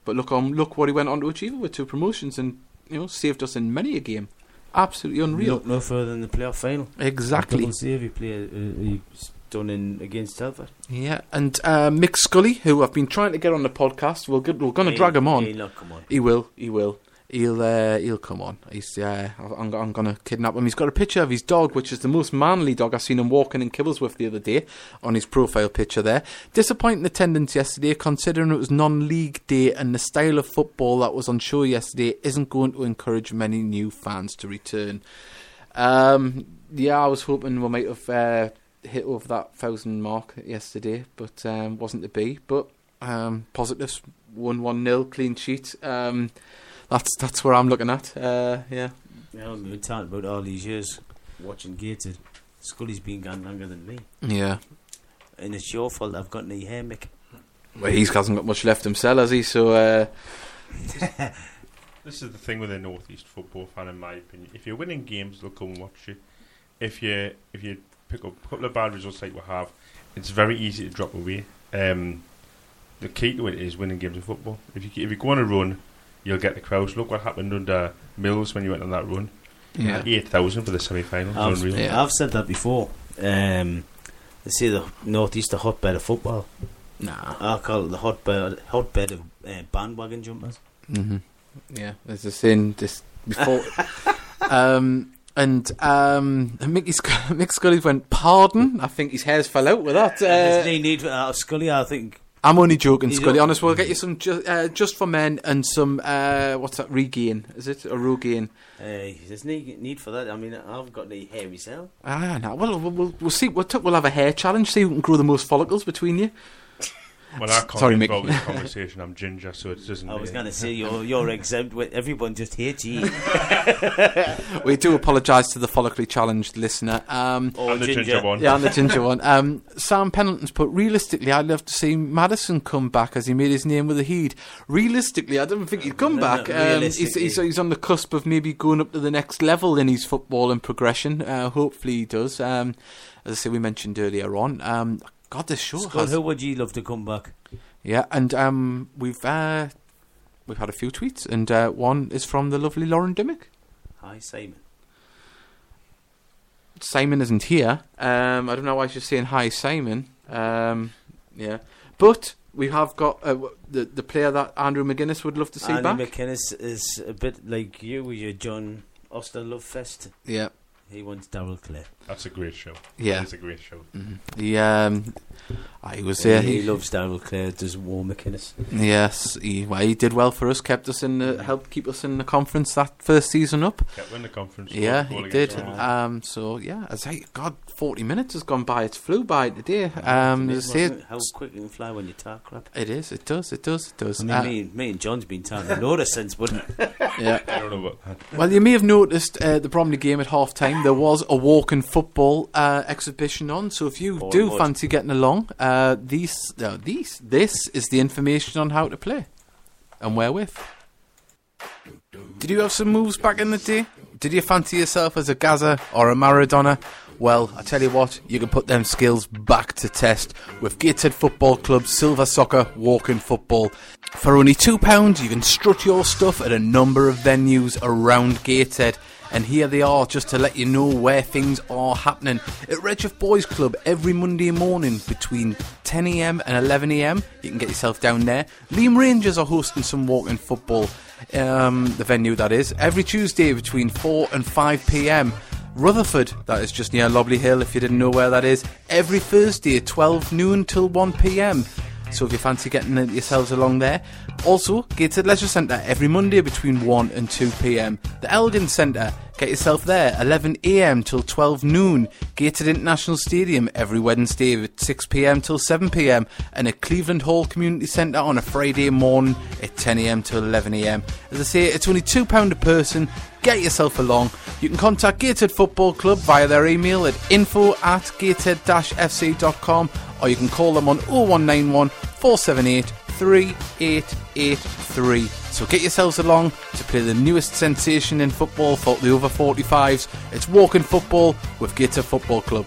but look on look what he went on to achieve with two promotions and you know saved us in many a game. Absolutely unreal. Look no further than the playoff final. Exactly. Double save he played. Uh, he's done in against Telford. Yeah, and uh, Mick Scully, who I've been trying to get on the podcast, we're, good, we're going to drag him on. He'll not come on. He will. He will. He'll uh, he'll come on. He's uh, I'm, I'm going to kidnap him. He's got a picture of his dog, which is the most manly dog I've seen him walking in Kibblesworth the other day on his profile picture there. Disappointing attendance yesterday, considering it was non-league day and the style of football that was on show yesterday isn't going to encourage many new fans to return. Um, yeah, I was hoping we might have uh, hit over that thousand mark yesterday, but um, wasn't to be. But um, positives, one one nil clean sheet. Um, that's that's where I'm looking at. Uh, yeah, You know, we've been talking about all these years watching Gated. Scully's been gone longer than me. yeah. And it's your fault I've got any hair, Mick. Well, he hasn't got much left himself, has he? So uh, This is the thing with a northeast football fan, in my opinion. If you're winning games, they'll come and watch you. If you if you pick up a couple of bad results like we have, it's very easy to drop away. Um, the key to it is winning games of football. If you if you go on a run, you'll get the crowds. Look what happened under Mills when you went on that run. yeah, Eight thousand for the semi final. I've, Unreal. yeah. I've said that before. Um, they say the northeast the hotbed of football. nah. I call it the hotbed hotbed of uh, bandwagon jumpers. hmm Yeah, there's a saying just before. um, and um, Mickey Sc- Mick Scully went, "Pardon." I think his hairs fell out with that. There's Uh, no need for uh, Scully. I think I'm only joking, You Scully. don't- Honest, we'll get you some ju- uh, just for men and some uh, what's that? Regain, is it or Rogaine? uh, there's no need for that. I mean, I've got the hair myself. Ah, no. Well, we'll, we'll, we'll see. We'll, t- we'll have a hair challenge. See who can grow the most follicles between you. Well, I can't Sorry, get Mick. involved in the conversation. I'm ginger, so it doesn't. I was going to say you're you're exempt. With everyone just hates you. We do apologise to the follicly challenged listener. Um, Or I'm the ginger, one. yeah, on the ginger one. Um, Sam Pendleton's put, realistically, I'd love to see Maddison come back as he made his name with a heed. Realistically, I don't think he'd come No, back. no, Um, he's, realistically. he's, he's on the cusp of maybe going up to the next level in his football and progression. Uh, hopefully he does. Um, as I say, we mentioned earlier on. Um, God, this show Scott, has... who would you love to come back? Yeah, and um, we've uh, we've had a few tweets, and uh, one is from the lovely Lauren Dimmick. Hi, Simon. Simon isn't here. Um, I don't know why she's saying hi, Simon. Um, yeah, but we have got uh, the the player that Andrew McInnes would love to see Andy back. McInnes is a bit like you with your John Oster Love Fest. yeah, He wants Daryl Clare. That's a great show. yeah. It's a great show. Mm-hmm. The um, I was there. he, he, loves Daryl Clare. Does War McInnes? yes, he, well, he did well for us. Kept us in, the, helped keep us in the conference that first season up. Kept win the conference. Yeah, he did. Um, so yeah, as I God, forty minutes has gone by. It's flew by today. Um, It's as I say, amazing how quick it can fly when you talk crap. it is. It does. It does. It does. I mean, Uh, me, me and John's been talking a lot of sense, but yeah. I don't know about that. Well, you may have noticed uh, the Bromley game at half time. There was a walk and football uh, exhibition on. So if you Or do fancy getting along, uh, these, uh, these, this is the information on how to play and wherewith. Did you have some moves back in the day? Did you fancy yourself as a Gaza or a Maradona? Well, I tell you what, you can put them skills back to test with Gated Football Club Silver Soccer Walking Football. For only £2, you can strut your stuff at a number of venues around Gated. and here they are just to let you know where things are happening. At Redcliffe Boys Club every Monday morning between 10am and 11am. You can get yourself down there. Leam Rangers are hosting some walking football, um, the venue that is, every Tuesday between 4 and 5pm. Rutherford, that is just near Lobley Hill if you didn't know where that is, every Thursday at 12 noon till 1pm. So if you fancy getting yourselves along there. Also, Gated Leisure Centre every Monday between 1 and 2 pm. The Elgin Centre, get yourself there 11 am till 12 noon. Gated International Stadium every Wednesday at 6 pm till 7 pm. And at Cleveland Hall Community Centre on a Friday morning at 10 am till 11 am. As I say, it's only £2 a person. Get yourself along. You can contact Gated Football Club via their email at info at gated-fc.com or you can call them on 0191 478 3883. So get yourselves along to play the newest sensation in football for the over 45s. It's walking football with Gated Football Club.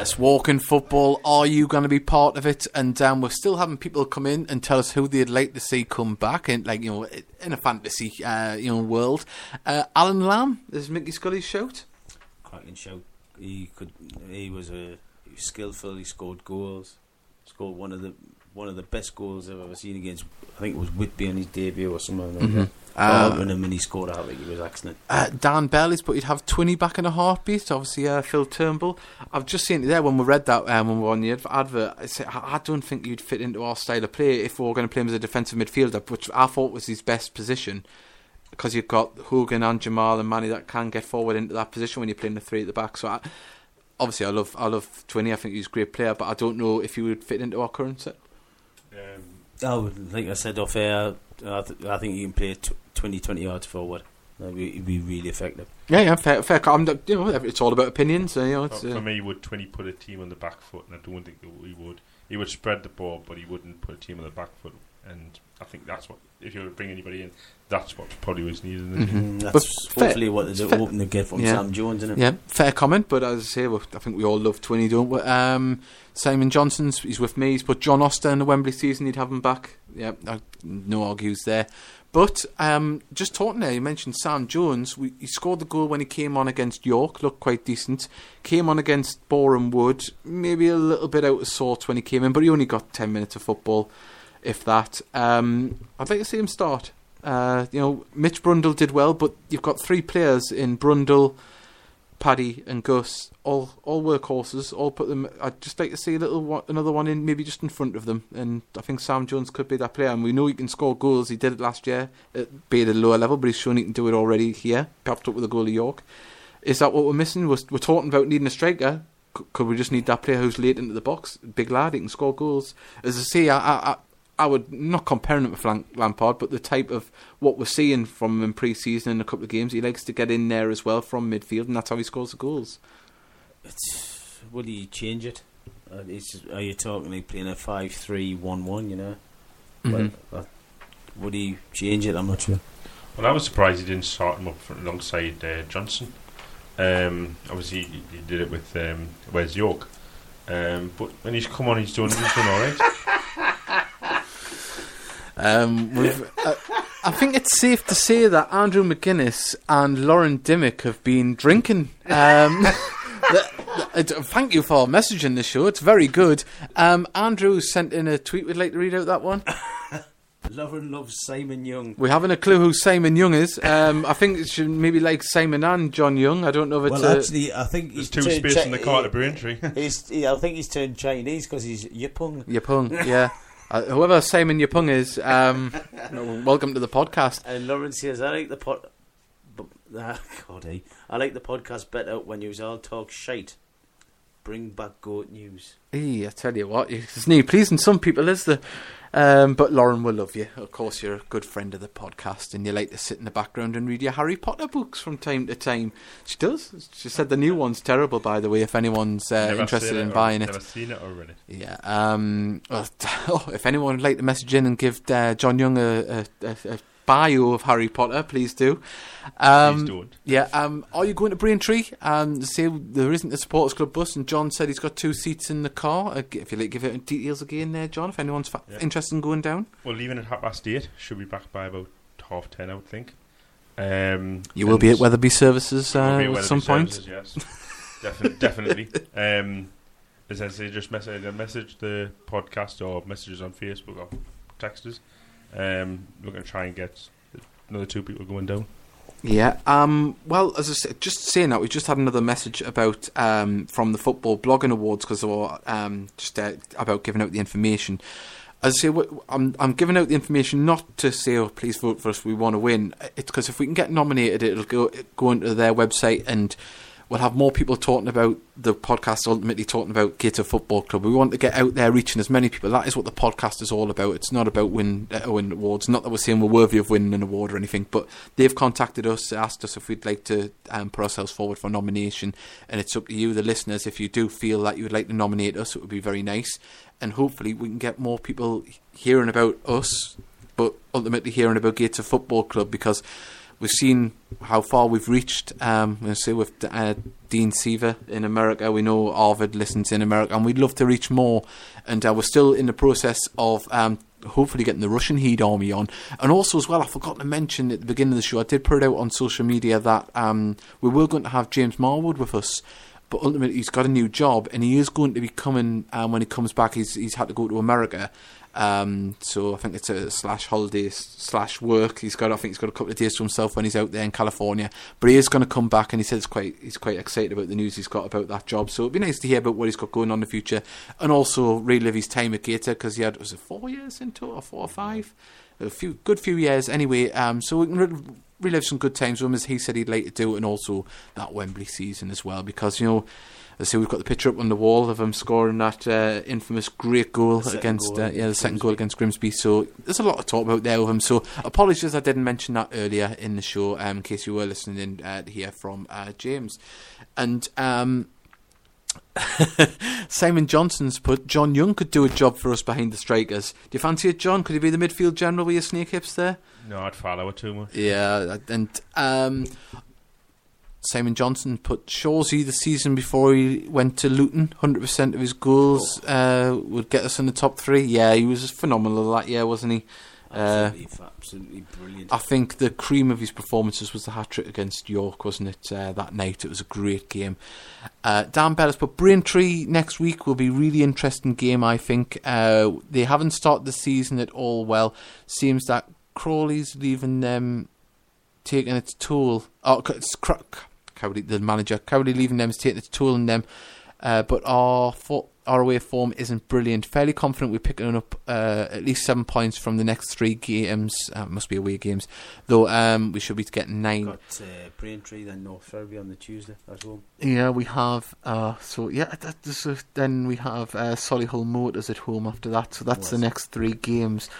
Yes, walking football. Are you going to be part of it? And um, we're still having people come in and tell us who they'd like to see come back, in like you know, in a fantasy uh, you know world. Uh, Alan Lamb is Mickey Scully's shout. Cracking shout. He could. He was a he was skillful. He scored goals. Scored one of the one of the best goals I've ever seen against. I think it was Whitby on his debut or something. Like Mhm. that. Uh, Following him and he scored out. Like he was excellent. Uh, Dan Bellis, but he'd have Twinny back in a heartbeat. Obviously, uh, Phil Turnbull. I've just seen it there when we read that um, when we were on the advert. I, said, I I don't think you'd fit into our style of play if we were going to play him as a defensive midfielder, which I thought was his best position. Because you've got Hogan and Jamal and Manny that can get forward into that position when you're playing the three at the back. So, I, obviously, I love I love Twinny. I think he's a great player, but I don't know if he would fit into our current set. Um, I would, like I said off air, I, th- I think you can play tw- 20, 20 yards forward. That'd be, he'd be really effective. Yeah, yeah, fair, fair. I'm, you know, it's all about opinions. So, you know, it's, for, for uh, me, would Twinny put a team on the back foot? And I don't think he would. He would spread the ball, but he wouldn't put a team on the back foot. And I think that's what, if you were to bring anybody in, that's what probably was needed. in the team. Mhm. Mm, But that's fair- hopefully what they're fair- hoping to get from Yeah. Sam Jones, isn't it? Yeah, fair comment, but as I say, I think we all love Twinny, don't we? Um, Simon Johnson's, he's with me. He's put John Oster in the Wembley season. He'd have him back. Yeah, no argues there. But um, just talking there, you mentioned Sam Jones. We, he scored the goal when he came on against York, looked quite decent. Came on against Boreham Wood, maybe a little bit out of sorts when he came in, but he only got 10 minutes of football, if that. Um, I'd like to see him start. Uh, you know, Mitch Brundle did well, but you've got three players in Brundle, Paddy, and Gus, all all workhorses. All put them. I'd just like to see a little another one in, maybe just in front of them. And I think Sam Jones could be that player. And we know he can score goals. He did it last year, at, be at a lower level, but he's shown he can do it already here. Popped up with a goal of York. Is that what we're missing? We're, we're talking about needing a striker. Could we just need that player who's late into the box? Big lad, he can score goals. As I say, I, I, I would not comparing him with Lam- Lampard, but the type of what we're seeing from him in pre-season in a couple of games, he likes to get in there as well from midfield, and that's how he scores the goals. It's, will he change it? Uh, it's, are you talking like playing a 5 3 1 1, you know? Mhm. Well, uh, would he change it? I'm not sure. Well, I was surprised he didn't start him up for, alongside uh, Johnson. Um, obviously, he, he did it with um, Wes York. Um, but when he's come on, he's done, he's done all right. Um, we've, uh, I think it's safe to say that Andrew McInnes and Lauren Dimmick have been drinking. Um, the- the- uh, thank you for messaging the show. It's very good. Um, Andrew sent in a tweet. We'd like to read out that one. Love and loves Simon Young. We haven't a clue who Simon Young is. Um, I think it should maybe like Simon and John Young. I don't know if it's Well, a, actually, I think There's he's two turned space Chi- in the car to Braintree. He's, he, I think he's turned Chinese because he's Yipung. Yipung, Yeah. Uh, whoever Simon Yapung is, um, welcome to the podcast. And Lauren says, I like the pod. Ah, God, eh? I like the podcast better when you all talk shite. Bring back goat news. Hey, I tell you what, it's new pleasing some people, is there? Um, but Lauren will love you. Of course, you're a good friend of the podcast, and you like to sit in the background and read your Harry Potter books from time to time. She does. She said the new one's terrible, by the way. If anyone's uh, interested in buying it, Never seen it or read it. yeah. Um, oh, if anyone would like to message in and give uh, John Young a, a, a, a bio of Harry Potter, please do. Um, Please don't. Yeah, um, are you going to Braintree? Um, say there isn't a supporters club bus, and John said he's got two seats in the car. Uh, if you like, give it details again there, John. If anyone's fa- Yeah. interested in going down, We're leaving at half past eight. Should be back by about half ten, I would think. Um, you will be at Wetherby Services uh, at Wetherby some point. Services, Yes, Defin- definitely. Um, as I say, just message, message the podcast or messages on Facebook or text us. Um, we're going to try and get another two people going down. Yeah. Um, well, as I said, just saying that, we just had another message about um, from the football blogging awards because they were um, just uh, about giving out the information. As I say, I'm I'm giving out the information not to say, "Oh, please vote for us. We want to win." It's because if we can get nominated, it'll go go into their website and we'll have more people talking about the podcast. Ultimately, talking about Gator Football Club. We want to get out there, reaching as many people. That is what the podcast is all about. It's not about win uh, win awards. Not that we're saying we're worthy of winning an award or anything, but they've contacted us, asked us if we'd like to um, put ourselves forward for nomination, and it's up to you, the listeners. If you do feel that you would like to nominate us, it would be very nice, and hopefully we can get more people hearing about us, but ultimately hearing about Gator Football Club because we've seen how far we've reached. Um, we say with uh, Dean Seaver in America, we know Arvid listens in America, and we'd love to reach more. And uh, we're still in the process of um, hopefully getting the Russian Heed Army on. And also, as well, I forgot to mention at the beginning of the show, I did put it out on social media that um, we were going to have James Marwood with us. But ultimately, he's got a new job, and he is going to be coming. Um, when he comes back, he's he's had to go to America, um, so I think it's a slash holidays slash work. He's got, I think he's got a couple of days to himself when he's out there in California. But he is going to come back, and he says quite he's quite excited about the news he's got about that job. So it'd be nice to hear about what he's got going on in the future, and also relive his time at Gator because he had was it four years in total, or four or five, a few good few years anyway. Um, so we can re- relive some good times with him as he said he'd like to do, and also that Wembley season as well because you know. I see we've got the picture up on the wall of him scoring that uh, infamous great goal against goal uh, yeah the second goal against Grimsby. So there's a lot to talk about there with him. So apologies I didn't mention that earlier in the show um, in case you were listening in uh, to hear from uh, James and. Um, Simon Johnson's put John Young could do a job for us behind the strikers. Do you fancy it, John? Could he be the midfield general with your snake hips there? No, I'd follow it too much. Yeah, and um, Simon Johnson put Shawsey the season before he went to Luton. Hundred percent of his goals uh, would get us in the top three. Yeah, he was phenomenal that year, wasn't he? Uh, Absolutely, fa- absolutely brilliant. I think the cream of his performances was the hat trick against York, wasn't it? Uh, that night, it was a great game. Uh, Dan Bellis put Braintree next week will be a really interesting game. I think uh, they haven't started the season at all well. Seems that Crawley's leaving them, taking its toll. Oh, it's Cr- Cowley, the manager, Cowley leaving them is taking its toll on them. Uh, but our fo- our away form isn't brilliant. Fairly confident we're picking up uh, at least seven points from the next three games. Uh, must be away games, though. Um, we should be getting nine. Got uh, Braintree, then North Ferriby on the Tuesday at home. Yeah, we have. Uh, so yeah, that, this is- then we have uh, Solihull Moors at home after that. So that's the next three games.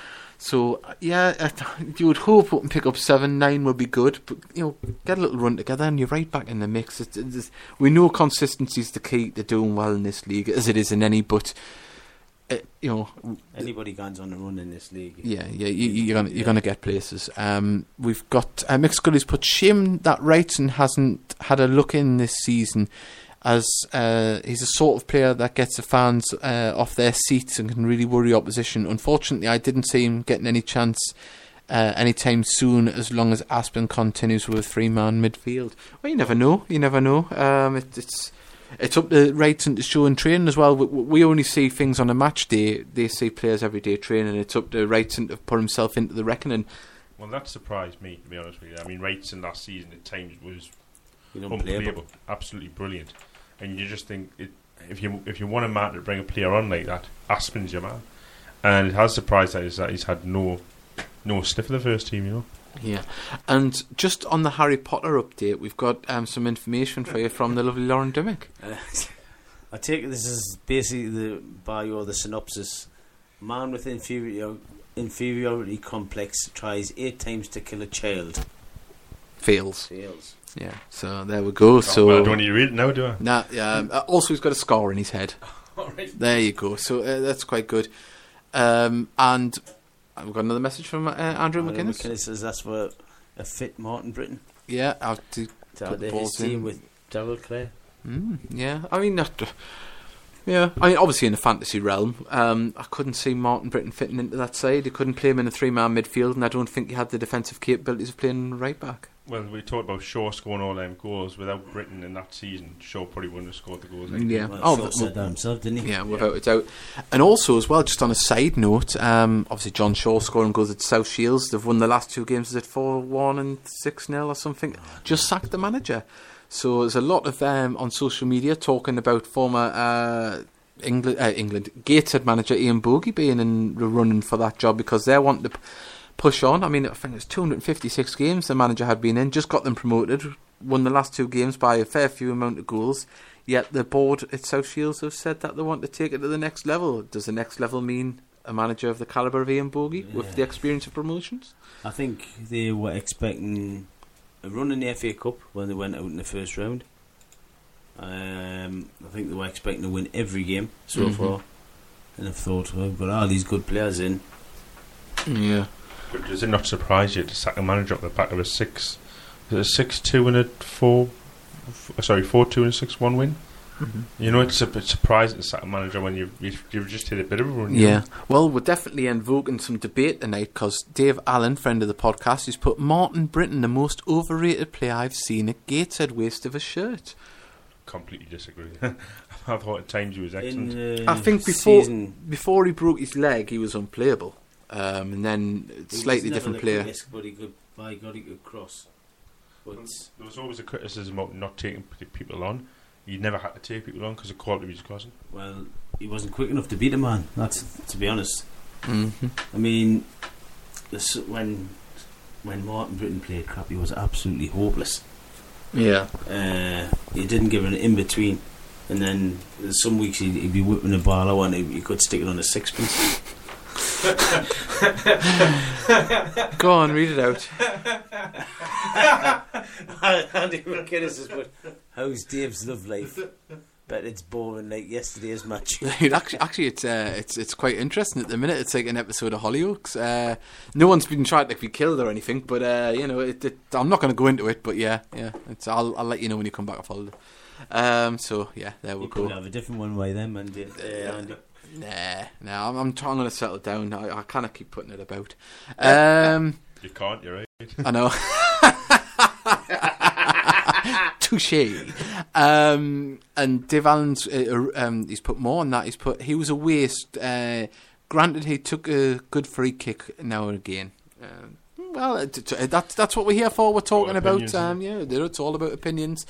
So yeah, you would hope we can pick up seven, nine would be good. But you know, get a little run together, and you're right back in the mix. It's, it's, we know consistency is the key to doing well in this league, as it is in any. But uh, you know, Anybody guns on the run in this league. yeah, yeah, you, you're gonna you're Yeah. gonna get places. Um, we've got uh, Mick Scully's put shame that Wrightson hasn't had a look in this season, as uh, he's a sort of player that gets the fans uh, off their seats and can really worry opposition. Unfortunately, I didn't see him getting any chance. Uh, anytime soon, as long as Aspin continues with a three-man midfield. Well, you never know. You never know. Um, it, it's it's up to Wrightson to show in training as well. We, we only see things on a match day. They see players every day training. It's up to Wrightson to put himself into the reckoning. Well, that surprised me, to be honest with you. I mean, Wrightson last season at times was You know, unbelievable, absolutely brilliant. And you just think it, if you if you want a man to bring a player on like that, Aspin's your man. And it has surprised us that he's had no no sniff of the first team, you know. Yeah, and just on the Harry Potter update, we've got um, some information for you from the lovely Lauren Dimmick. Uh, I take it this is basically the bio or the synopsis. Man with inferior, inferiority complex tries eight times to kill a child. Fails. Fails. Yeah, so there we go. So well, do I need to read it now, do I? Nah, um, uh, also, he's got a scar in his head. Alright. There you go. So uh, that's quite good. Um, and we've got another message from uh, Andrew Andrew McInnes. McInnes says that's for a fit Martin Brittain Yeah, I'll do. to Put add the balls in. team with Daryl Clare. Mm, yeah, I mean, that, yeah, I mean, obviously in the fantasy realm, um, I couldn't see Martin Brittain fitting into that side. You couldn't play him in a three-man midfield, and I don't think he had the defensive capabilities of playing right back. Well, we talked about Shaw scoring all them goals. Without Brittain in that season, Shaw probably wouldn't have scored the goals. like Yeah. Well, Oh, Shaw said that himself, didn't he? Yeah, without a doubt. And also, as well, just on a side note, um, obviously John Shaw scoring goals at South Shields. They've won the last two games. Is it four one and six 0 or something? Just sacked the manager. So there's a lot of them on social media talking about former uh, England, uh, England Gateshead manager Ian Bogie being in the running for that job because they're wanting to p- push on. I mean, I think it's 256 games the manager had been in, just got them promoted, won the last two games by a fair few amount of goals. Yet the board at South Shields have said that they want to take it to the next level. Does the next level mean a manager of the calibre of Ian Bogie with the experience of promotions? I think they were expecting a run in the FA Cup when they went out in the first round. Um, I think they were expecting to win every game so Mhm. far, and I've thought, well, we've got all these good players in. Yeah. But does it not surprise you to sack a manager off the back of a six, a six-two and a four, F- sorry, four-two and a six-one win. You know, it's a bit surprising to sack a manager when you've you've, you've just hit a bit of a run. Yeah. know. Well, we're definitely invoking some debate tonight because Dave Allen, friend of the podcast, has put Martin Brittain, the most overrated player I've seen at Gateshead, waste of a shirt. completely disagree. I thought at times he was excellent. In, uh, I think before season, before he broke his leg, he was unplayable. Um, and then he slightly never different the player. quickest, but he could, by God, he could cross. But There was always a criticism about not taking people on. You never had to take people on because the quality of his crossing. well, he wasn't quick enough to beat a man. That's to be honest. hmm I mean, this, when when Martin Brittain played crap, he was absolutely hopeless. Yeah. Uh, he didn't give an in between, and then some weeks he'd, he'd be whipping a ball out and he, he could stick it on a sixpence. Go on, read it out. Andy McInnes has put, "How's Dave's love life?" But it's boring like yesterday's match. It actually, actually, it's uh, it's it's quite interesting at the minute. It's like an episode of Hollyoaks. Uh, no one's been trying to be killed or anything, but uh, you know, it, it, I'm not going to go into it. But yeah, yeah, it's, I'll I'll let you know when you come back off holiday. Um, so yeah, there we You go. could have a different one by them, and uh, Nah, nah, I'm, I'm trying to settle down. I, I kind of keep putting it about. Um, You can't, you're right. I know. Touche. Um, and Dave Allen's, uh, uh, um, he's put more on that. He's put he was a waste. Uh, granted, he took a good free kick now and again. Um, well, that's that's what we're here for. We're talking about. opinions, Um, yeah, it's all about opinions.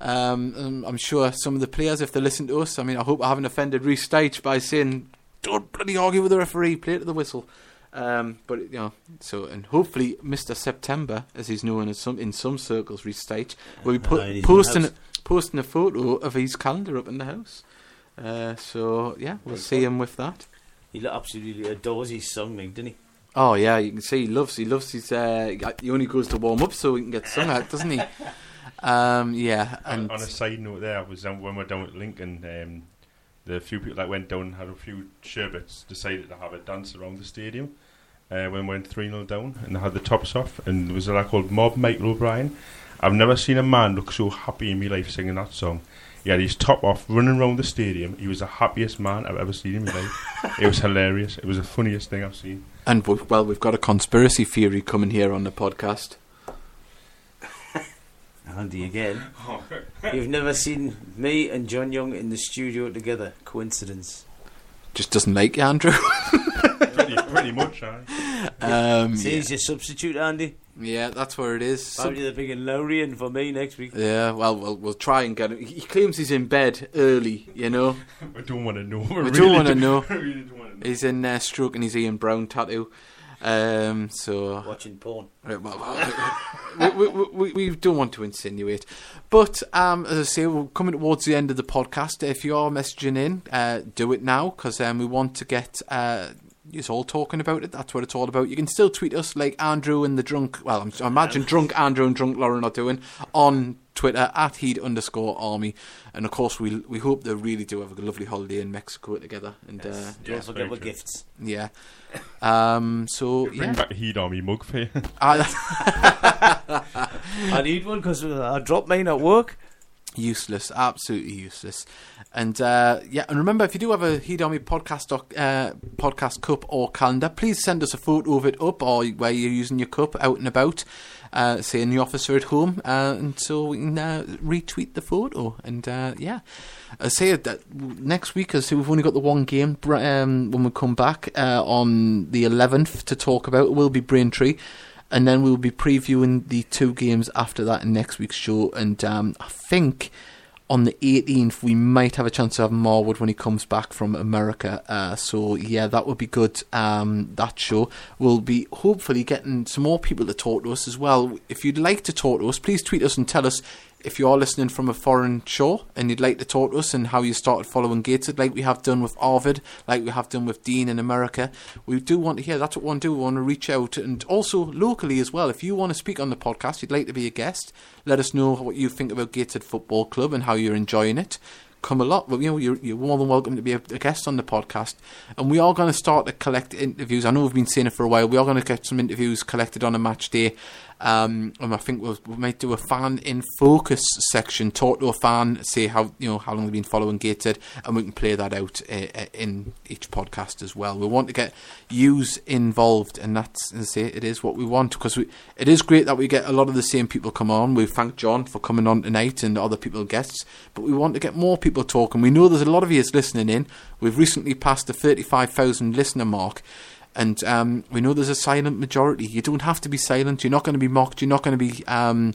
Um, I'm sure some of the players, if they listen to us, I mean, I hope I haven't offended Reece Styche by saying, "Don't bloody argue with the referee, play to the whistle." Um, but you know, so and hopefully, Mister September, as he's known in some in some circles, Reece Styche, will be put, in his posting house. posting a photo of his calendar up in the house. Uh, so yeah, we'll see him with that. He absolutely adores his song, like, didn't he? Oh yeah, you can see he loves he loves his. Uh, he only goes to warm up so he can get sung at, doesn't he? Um, yeah, On, and on a side note, there was um, when we we're down at Lincoln. Um, the few people that went down and had a few sherbets decided to have a dance around the stadium uh, when we went 3 0 down and they had the tops off. And there was a lad called Mob Michael O'Brien. I've never seen a man look so happy in my life singing that song. He had his top off, running around the stadium. He was the happiest man I've ever seen in my life. it was hilarious. It was the funniest thing I've seen. and we've, well, we've got a conspiracy theory coming here on the podcast. Andy again. You've never seen me and John Young in the studio together. Coincidence. Just doesn't like you, Andrew. pretty, pretty much, aye. um, See, yeah. he's your substitute, Andy. yeah, that's where it is. Some- Probably the big and Lowrian for me next week. yeah, well, we'll we'll try and get him. He claims he's in bed early. You know, I don't want to know. I we really don't want to know. I really don't want to know. He's in there stroking his Ian Brown tattoo. Um, so Watching porn. Right, well, we, we, we, we don't want to insinuate. But um, as I say, we're coming towards the end of the podcast. If you are messaging in, uh, do it now because um, we want to get uh, you all talking about it. That's what it's all about. You can still tweet us like Andrew and the drunk. Well, I'm, I imagine drunk Andrew and drunk Lauren are doing on Twitter at heed underscore army, and of course we we hope they really do have a lovely holiday in Mexico together. And Yes. uh, Don't Yes, forget very the gifts. yeah, um, so Bring yeah, back a Heed Army mug for you. I- I need one because I dropped mine at work. Useless, absolutely useless. And uh, yeah, and remember, if you do have a Heed Army podcast uh, podcast cup or calendar, please send us a photo of it up or where you're using your cup out and about, uh, say in the office or at home, uh, and so we can uh, retweet the photo. And uh, yeah, I say that next week, I say we've only got the one game um, when we come back uh, on the 11th to talk about, it will be Braintree. And then we'll be previewing the two games after that in next week's show. And um, I think on the 18th we might have a chance to have Marwood when he comes back from America. Uh, so yeah, that would be good. Um, that show will be hopefully getting some more people to talk to us as well. If you'd like to talk to us, please tweet us and tell us if you are listening from a foreign show and you'd like to talk to us and how you started following Gated, like we have done with Arvid, like we have done with Dean in America, we do want to hear. That's what we want to do. We want to reach out and also locally as well. If you want to speak on the podcast, you'd like to be a guest, let us know what you think about Gated Football Club and how you're enjoying it. Come a lot, but you know you're, you're more than welcome to be a, a guest on the podcast. And we are going to start to collect interviews. I know we've been saying it for a while. We are going to get some interviews collected on a match day. Um, and I think we'll, we might do a fan in focus section, talk to a fan, say how you know how long they've been following Gated, and we can play that out uh, uh, in each podcast as well. We want to get yous involved, and that's I say it is what we want because we, it is great that we get a lot of the same people come on. We thank John for coming on tonight and other people guests, but we want to get more people talking. We know there's a lot of you listening in. We've recently passed the thirty-five thousand listener mark. And um, we know there's a silent majority. You don't have to be silent. You're not going to be mocked. You're not going to be, um,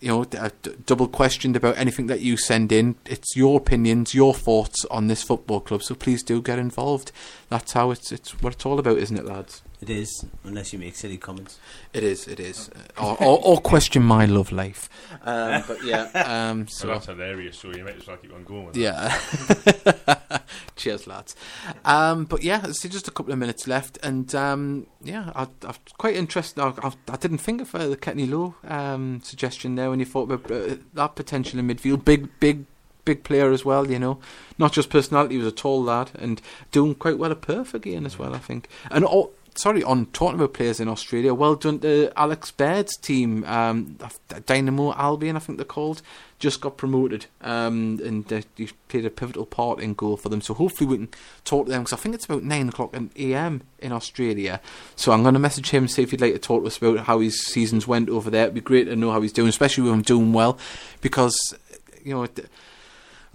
you know, d- uh, d- double questioned about anything that you send in. It's your opinions, your thoughts on this football club. So please do get involved. That's how it's it's what it's all about, isn't it, lads? It is, unless you make silly comments. It is. It is. Uh, or, or, or question my love life. Um, but yeah. Um, So so that's hilarious. So you might as well keep on going. With Yeah. Cheers, lads. Um, but yeah, it's just a couple of minutes left, and um, yeah, I, I'm quite interested. I, I, I didn't think of uh, the Kenny Lowe um, suggestion there when you thought about uh, that potential in midfield. Big, big, big player as well. You know, not just personality. He was a tall lad and doing quite well at Perth again as well. I think. And all, sorry, on talking about players in Australia, well done to Alex Baird's team, um, Dynamo Albion, I think they're called, just got promoted, um, and uh, he played a pivotal part in goal for them. So hopefully we can talk to them because I think it's about nine o'clock in a.m. in Australia. So I'm going to message him see if he'd like to talk to us about how his seasons went over there. It'd be great to know how he's doing, especially with him doing well, because you know.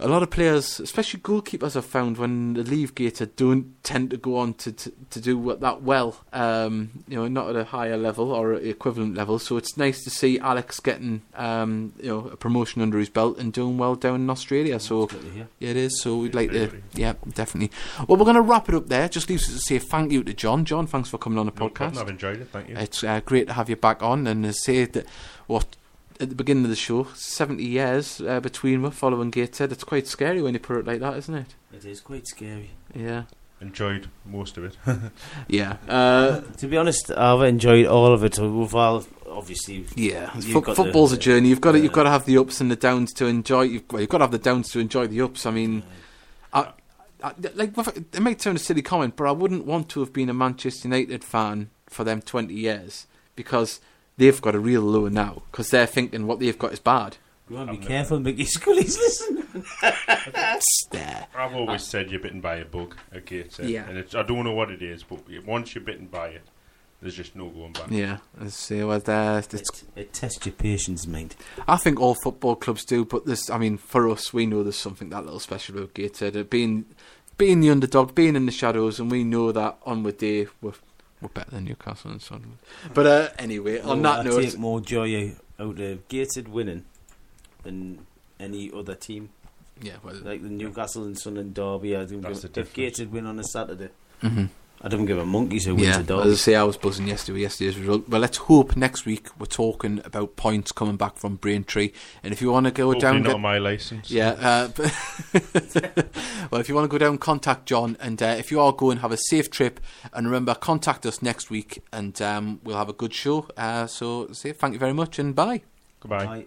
A lot of players, especially goalkeepers, I've found when they leave Gator don't tend to go on to, to, to do what, that well. Um, you know, not at a higher level or equivalent level. So it's nice to see Alex getting um, you know a promotion under his belt and doing well down in Australia. So It's good to hear. yeah, it is. So we'd like to, yeah, definitely. Well, we're going to wrap it up there. Just leaves us to say thank you to John. John, thanks for coming on the No podcast. problem, I've enjoyed it. Thank you. It's uh, great to have you back on and uh, say that what at the beginning of the show, 70 years uh, between we're following Gateshead. It's quite scary when you put it like that, isn't it? It is quite scary. Yeah. enjoyed most of it. Yeah. Uh, To be honest, I've enjoyed all of it. We've all obviously yeah. You've Fo- football's the- a journey. You've got to, you've got to have the ups and the downs to enjoy. You've, well, you've got to have the downs to enjoy the ups. I mean, I, like it might sound a silly comment, but I wouldn't want to have been a Manchester United fan for them 20 years because they've got a real low now because they're thinking what they've got is bad. You want to be I'm careful, Mickey Scully's listening. There. I've always said you're bitten by a bug at Gateshead. Yeah. And it's, I don't know what it is, but once you're bitten by it, there's just no going back. Yeah, let's see what there. It's, It, it tests your patience, mate. I think all football clubs do, but this, I mean, for us, we know there's something that little special about Gateshead. Uh, being, being the underdog, being in the shadows, and we know that onward day we're, we're better than Newcastle and Sunderland. But uh, anyway, on Oh, that I note, take more joy out of Gated winning than any other team. yeah, well, Like the Newcastle and Sunderland derby, I don't That's give, the if difference. Gated win on a Saturday, mhm. I don't give a monkeys who wins yeah. a As I say, I was buzzing yesterday with yesterday's result. But let's hope next week we're talking about points coming back from Braintree, and if you want to go Hopefully down, not get, my license. Yeah. Uh, but well, if you want to go down, contact John, and uh, if you are going, have a safe trip, and remember, contact us next week, and um, we'll have a good show. Uh, so, say thank you very much, and bye. Goodbye. Bye.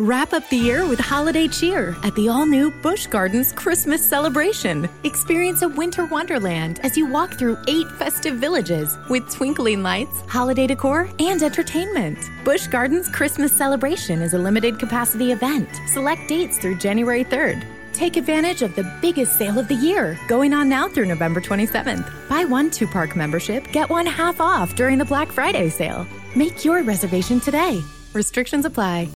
Wrap up the year with holiday cheer at the all new Busch Gardens Christmas celebration. Experience a winter wonderland as you walk through eight festive villages with twinkling lights, holiday decor, and entertainment. Busch Gardens Christmas celebration is a limited capacity event. Select dates through January 3rd. Take advantage of the biggest sale of the year, going on now through November 27th. Buy one two park membership, get one half off during the Black Friday sale. Make your reservation today. Restrictions apply.